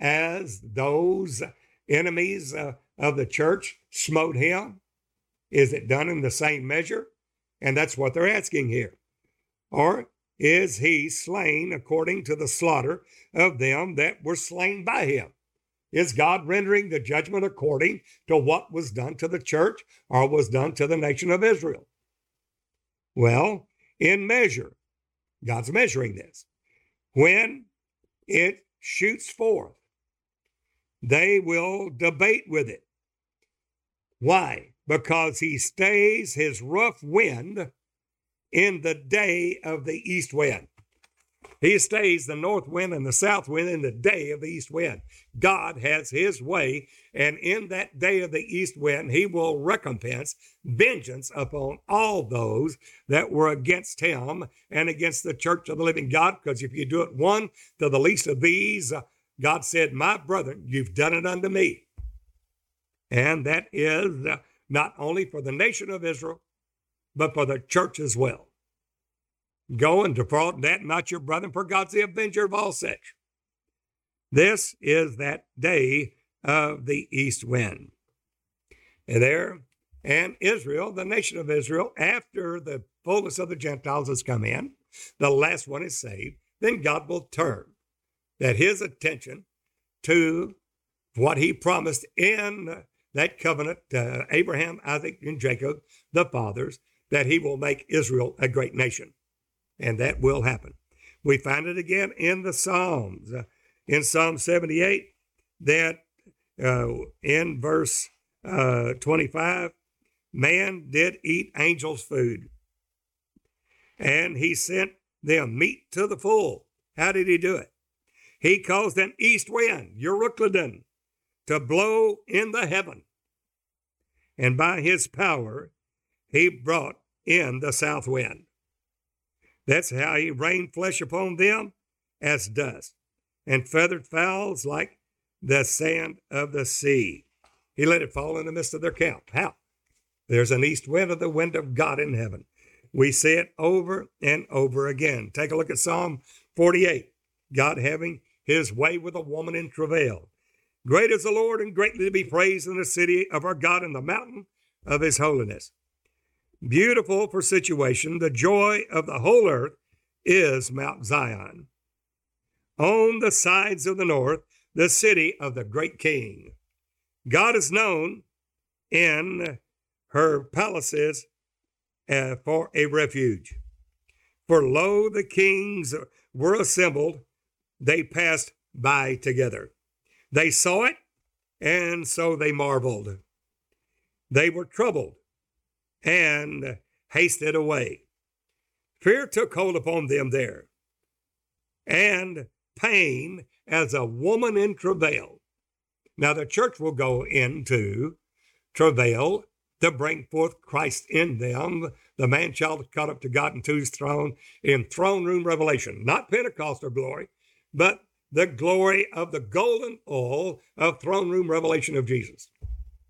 as those enemies uh, of the church smote him? Is it done in the same measure? And that's what they're asking here. Or is he slain according to the slaughter of them that were slain by him? Is God rendering the judgment according to what was done to the church or was done to the nation of Israel? Well, in measure, God's measuring this. When it shoots forth, they will debate with it. Why? Because he stays his rough wind in the day of the east wind. He stays the north wind and the south wind in the day of the east wind. God has his way, and in that day of the east wind, he will recompense vengeance upon all those that were against him and against the church of the living God. Because if you do it one to the least of these, God said, My brother, you've done it unto me. And that is not only for the nation of Israel, but for the church as well. Go and defraud that not your brother, for God's the avenger of all such. This is that day of the east wind. And there, and Israel, the nation of Israel, after the fullness of the Gentiles has come in, the last one is saved, then God will turn that his attention to what he promised in that covenant to Abraham, Isaac, and Jacob, the fathers, that he will make Israel a great nation and that will happen. We find it again in the Psalms. Uh, in Psalm 78, that uh, in verse uh, 25, man did eat angels' food, and he sent them meat to the full. How did he do it? He caused an east wind, Euroclydon, to blow in the heaven. And by his power, he brought in the south wind. That's how he rained flesh upon them as dust, and feathered fowls like the sand of the sea. He let it fall in the midst of their camp. How? There's an east wind of the wind of God in heaven. We see it over and over again. Take a look at Psalm 48. God having his way with a woman in travail. Great is the Lord and greatly to be praised in the city of our God in the mountain of his holiness. Beautiful for situation, the joy of the whole earth is Mount Zion. On the sides of the north, the city of the great king. God is known in her palaces uh, for a refuge. For lo, the kings were assembled, they passed by together. They saw it, and so they marveled. They were troubled and hasted away. Fear took hold upon them there, and pain as a woman in travail. Now, the church will go into travail to bring forth Christ in them, the man child caught up to God into his throne in throne room revelation, not Pentecostal glory, but the glory of the golden oil of throne room revelation of Jesus,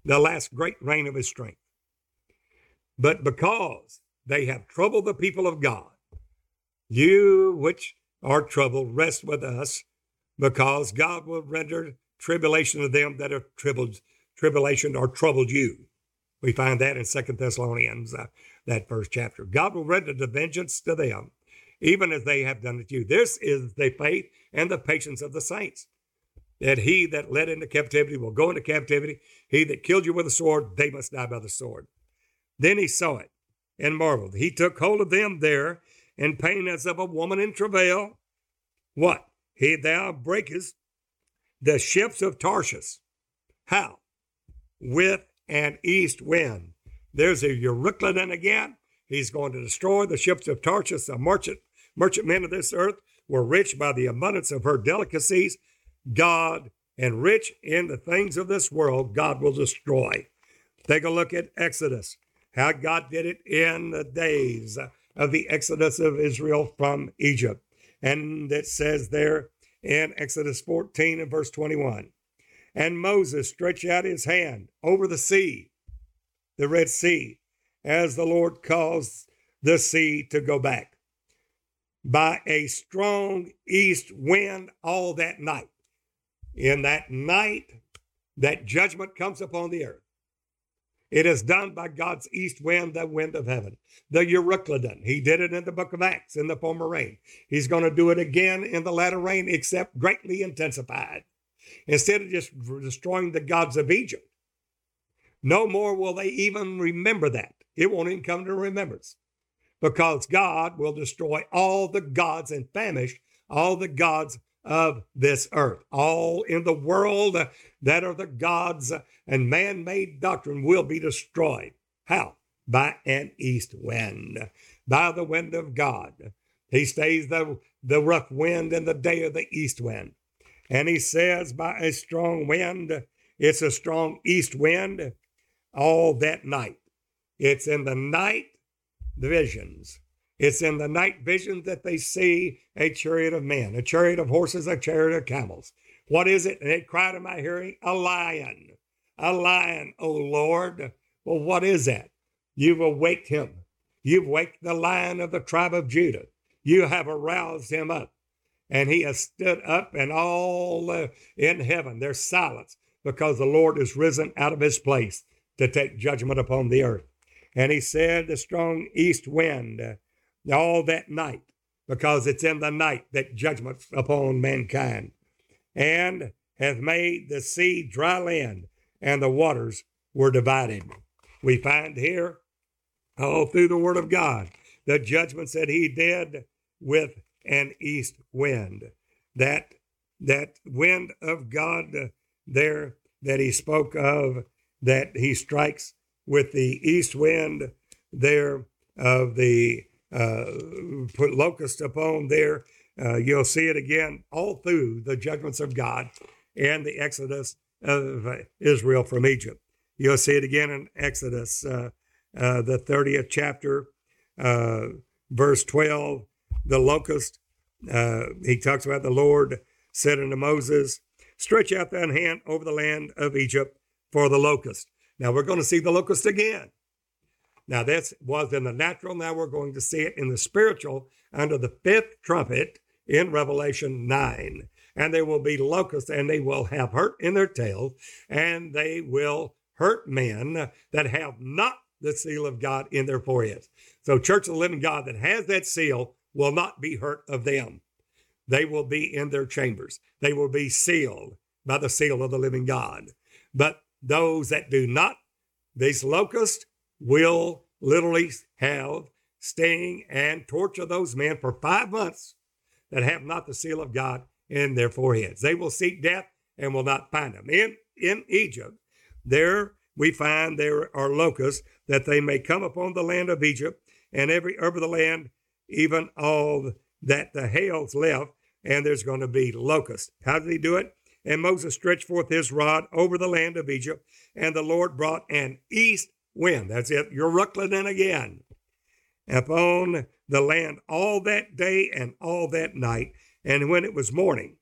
the last great rain of his strength. But because they have troubled the people of God, you which are troubled, rest with us, because God will render tribulation to them that troubled, tribulation or troubled you. We find that in Second Thessalonians, uh, that first chapter. God will render the vengeance to them, even as they have done it to you. This is the faith and the patience of the saints. That he that led into captivity will go into captivity. He that killed you with a sword, they must die by the sword. Then he saw it and marveled. He took hold of them there in pain as of a woman in travail. What? He thou breakest the ships of Tarshish. How? With an east wind. There's a Euroclydon again. He's going to destroy the ships of Tarshish. The merchant, merchantmen of this earth were rich by the abundance of her delicacies. God and rich in the things of this world, God will destroy. Take a look at Exodus, how God did it in the days of the Exodus of Israel from Egypt. And it says there in Exodus 14 and verse 21 And Moses stretched out his hand over the sea, the Red Sea, as the Lord caused the sea to go back by a strong east wind all that night. In that night, that judgment comes upon the earth. It is done by God's east wind, the wind of heaven, the Euroclydon. He did it in the book of Acts in the former rain. He's going to do it again in the latter rain, except greatly intensified. Instead of just destroying the gods of Egypt, no more will they even remember that. It won't even come to remembrance because God will destroy all the gods and famish all the gods of this earth. All in the world that are the gods and man made doctrine will be destroyed. How? By an east wind, by the wind of God. He stays the, the rough wind in the day of the east wind. And he says, by a strong wind, it's a strong east wind all that night. It's in the night visions it's in the night visions that they see a chariot of men, a chariot of horses, a chariot of camels. What is it? And it cried in my hearing, a lion, a lion, O Lord. Well, what is that? You've awaked him. You've waked the lion of the tribe of Judah. You have aroused him up. And he has stood up, and all uh, in heaven there's silence because the Lord is risen out of his place to take judgment upon the earth. And he said, The strong east wind all that night, because it's in the night that judgment upon mankind, and hath made the sea dry land, and the waters were divided. We find here, all through the Word of God, the judgments that He did with an east wind. That that wind of God there that He spoke of, that He strikes with the east wind there of the uh, put locust upon there. Uh, you'll see it again all through the judgments of God and the exodus of Israel from Egypt. You'll see it again in Exodus, uh, uh the 30th chapter, uh, verse 12. The locust, he talks about the Lord said unto Moses, Stretch out thine hand over the land of Egypt for the locust. Now we're going to see the locust again. Now, this was in the natural. Now we're going to see it in the spiritual under the fifth trumpet in Revelation 9. And they will be locusts, and they will have hurt in their tails, and they will hurt men that have not the seal of God in their foreheads. So, Church of the Living God that has that seal will not be hurt of them. They will be in their chambers. They will be sealed by the seal of the living God. But those that do not, these locusts will literally have sting and torture those men for five months that have not the seal of God in their foreheads. They will seek death and will not find them. In, in Egypt, there we find there are locusts that they may come upon the land of Egypt and every herb of the land, even all that the hails left, and there's going to be locusts. How did he do it? And Moses stretched forth his rod over the land of Egypt, and the Lord brought an east wind. That's it. Euroclydon again. Upon the land all that day and all that night. And when it was morning,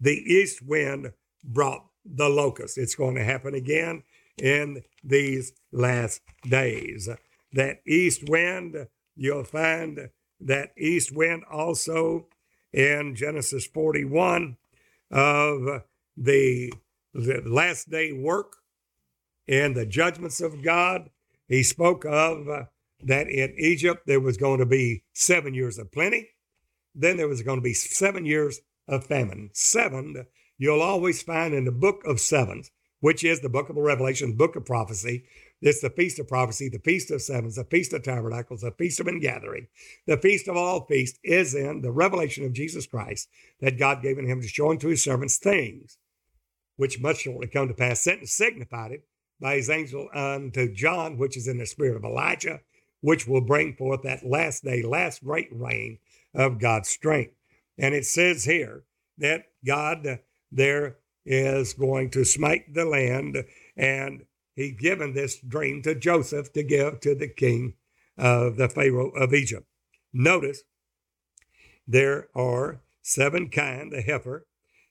the east wind brought the locust. It's going to happen again in these last days. That east wind, you'll find that east wind also in Genesis 41 of the, the last day work and the judgments of God he spoke of uh, that in Egypt there was going to be seven years of plenty, then there was going to be seven years of famine. Seven, you'll always find in the book of sevens, which is the book of Revelation, book of prophecy. It's the Feast of Prophecy, the Feast of Sevens, the Feast of Tabernacles, the Feast of Ingathering. The Feast of all feasts is in the revelation of Jesus Christ that God gave in him to show unto his servants things which must shortly come to pass, signified it by his angel unto John, which is in the spirit of Elijah, which will bring forth that last day, last great rain of God's strength. And it says here that God uh, there is going to smite the land, and he's given this dream to Joseph to give to the king of the Pharaoh of Egypt. Notice there are seven kind, the heifer,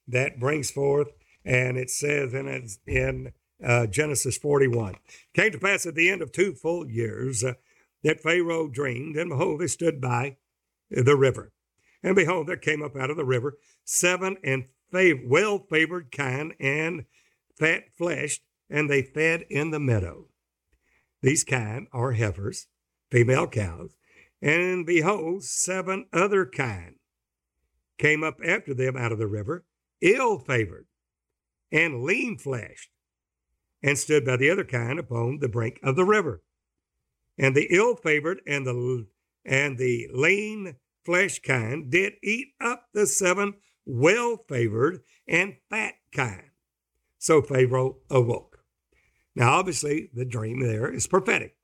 that brings forth, and it says in, in uh, Genesis 41. Came to pass at the end of two full years uh, that Pharaoh dreamed, and behold, they stood by the river. And behold, there came up out of the river seven and fav- well favored kine and fat fleshed, and they fed in the meadow. These kine are heifers, female cows, and behold, seven other kine came up after them out of the river, ill favored and lean fleshed, and stood by the other kind upon the brink of the river. And the ill favored and the and the lean flesh kind did eat up the seven well favored and fat kind. So Pharaoh awoke. Now, obviously, the dream there is prophetic.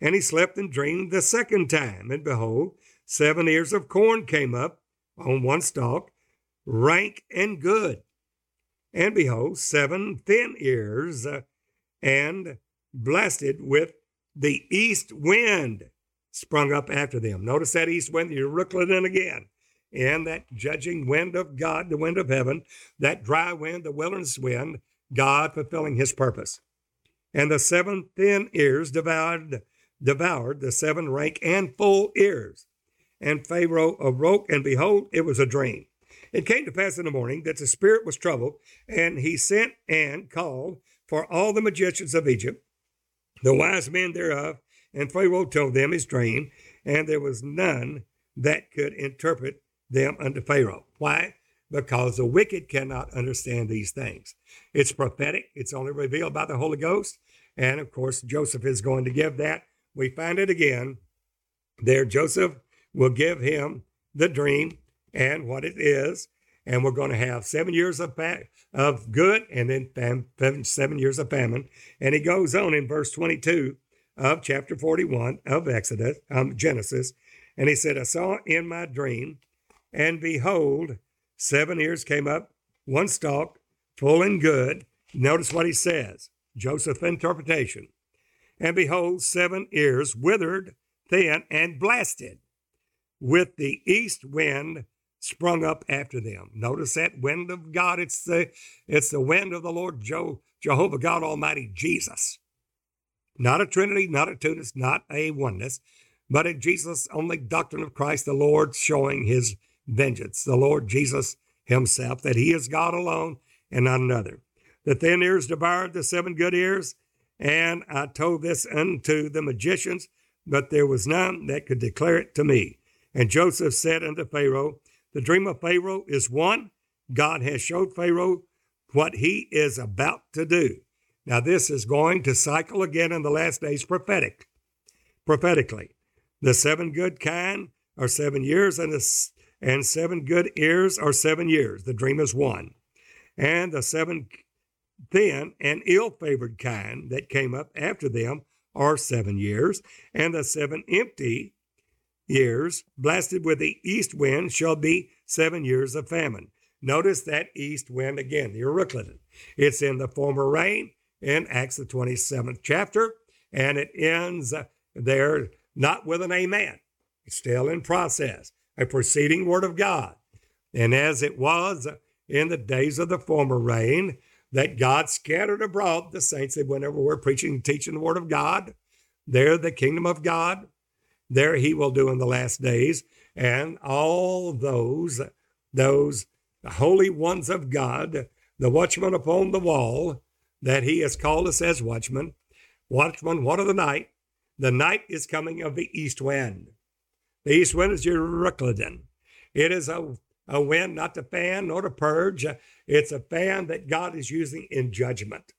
And he slept and dreamed the second time, and behold, seven ears of corn came up on one stalk, rank and good. And behold, seven thin ears, uh, and blasted with the east wind sprung up after them. Notice that east wind, you're Euroclydon again. And that judging wind of God, the wind of heaven, that dry wind, the wilderness wind, God fulfilling his purpose. And the seven thin ears devoured, devoured the seven rank and full ears. And Pharaoh awoke, and behold, it was a dream. It came to pass in the morning that the spirit was troubled, and he sent and called for all the magicians of Egypt, the wise men thereof, and Pharaoh told them his dream, and there was none that could interpret them unto Pharaoh. Why? Because the wicked cannot understand these things. It's prophetic, it's only revealed by the Holy Ghost. And of course, Joseph is going to give that. We find it again there. Joseph will give him the dream and what it is. And we're going to have seven years of, of good and then fam- seven years of famine. And he goes on in verse 22 of chapter 41 of Exodus, um, Genesis. And he said, I saw in my dream, and behold, seven ears came up, one stalk, full and good. Notice what he says Joseph's interpretation. And behold, seven ears withered, thin, and blasted with the east wind sprung up after them. Notice that wind of God. It's the it's the wind of the Lord Jehovah God Almighty Jesus. Not a Trinity, not a Twoness, not a oneness, but a Jesus only doctrine of Christ, the Lord showing his vengeance, the Lord Jesus himself, that he is God alone and not another. The thin ears devoured the seven good ears, and I told this unto the magicians, but there was none that could declare it to me. And Joseph said unto Pharaoh, The dream of Pharaoh is one. God has showed Pharaoh what he is about to do. Now, this is going to cycle again in the last days prophetic, prophetically. The seven good kind are seven years, and, the, and seven good ears are seven years. The dream is one. And the seven thin and ill favored kind that came up after them are seven years, and the seven empty years, blasted with the east wind, shall be seven years of famine. Notice that east wind again, the Euroclydon. It's in the former rain in Acts, the 27th chapter, and it ends there not with an amen. It's still in process, a preceding word of God. And as it was in the days of the former rain, that God scattered abroad the saints that whenever we're preaching and teaching the word of God, there the kingdom of God there he will do in the last days. And all those, those holy ones of God, the watchmen upon the wall, that he has called us as watchmen. Watchmen, what of the night? The night is coming of the east wind. The east wind is Euroclydon. It is a, a wind not to fan nor to purge. It's a fan that God is using in judgment.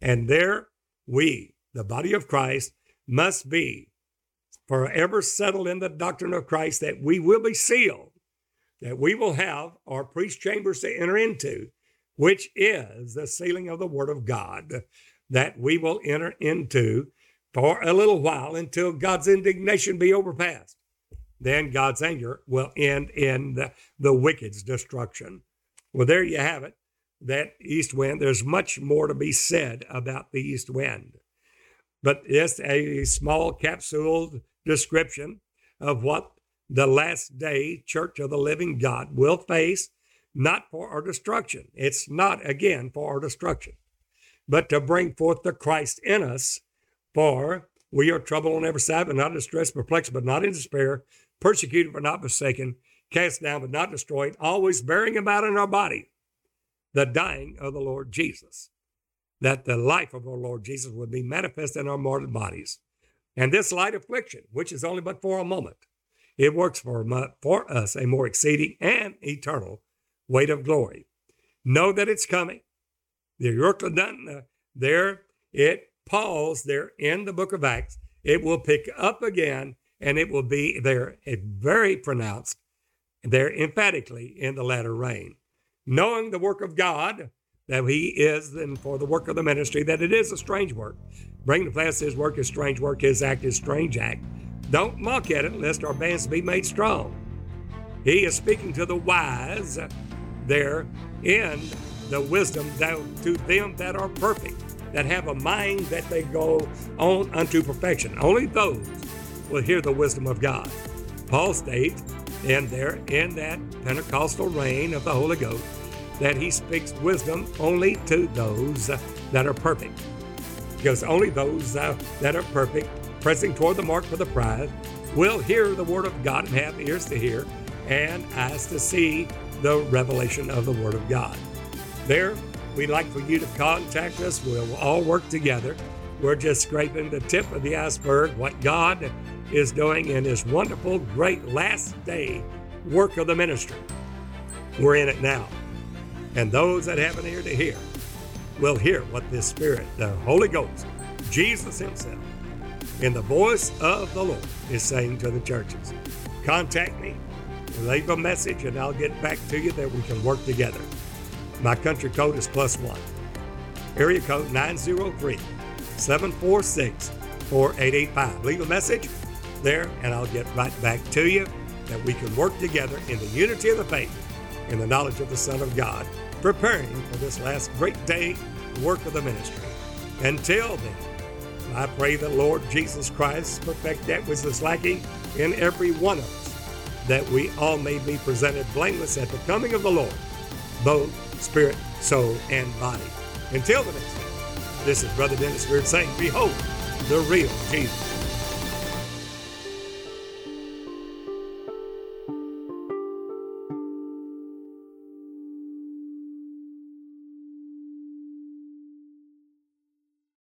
And there we, the body of Christ, must be forever settled in the doctrine of Christ that we will be sealed, that we will have our priest chambers to enter into, which is the sealing of the Word of God, that we will enter into for a little while until God's indignation be overpassed. Then God's anger will end in the, the wicked's destruction. Well, there you have it. That east wind, there's much more to be said about the east wind. But it's a small capsule description of what the last day church of the living God will face, not for our destruction. It's not, again, for our destruction, but to bring forth the Christ in us. For we are troubled on every side, but not distressed, perplexed, but not in despair, persecuted, but not forsaken, cast down, but not destroyed, always bearing about in our body the dying of the Lord Jesus, that the life of our Lord Jesus would be manifest in our mortal bodies. And this light affliction, which is only but for a moment, it works for, for us a more exceeding and eternal weight of glory. Know that it's coming. The done uh, there, it paused there in the book of Acts. It will pick up again and it will be there a very pronounced there emphatically in the latter rain. Knowing the work of God, that He is, and for the work of the ministry, that it is a strange work. Bring the pass His work is strange work, His act is strange act. Don't mock at it, lest our bands be made strong. He is speaking to the wise there in the wisdom that, to them that are perfect, that have a mind that they go on unto perfection. Only those will hear the wisdom of God. Paul states in there in that Pentecostal rain of the Holy Ghost that he speaks wisdom only to those that are perfect. Because only those uh, that are perfect, pressing toward the mark for the prize, will hear the word of God and have ears to hear and eyes to see the revelation of the word of God. There, we'd like for you to contact us. We'll all work together. We're just scraping the tip of the iceberg, what God is doing in His wonderful, great last day work of the ministry. We're in it now. And those that have an ear to hear will hear what this Spirit, the Holy Ghost, Jesus Himself, in the voice of the Lord, is saying to the churches. Contact me, leave a message, and I'll get back to you that we can work together. My country code is plus one. Area code 903 746 4885. Leave a message there, and I'll get right back to you that we can work together in the unity of the faith in the knowledge of the Son of God, preparing for this last great day work of the ministry. Until then, I pray that Lord Jesus Christ perfect that which is lacking in every one of us, that we all may be presented blameless at the coming of the Lord, both spirit, soul, and body. Until the next time, this is Brother Dennis Beard saying, Behold the real Jesus.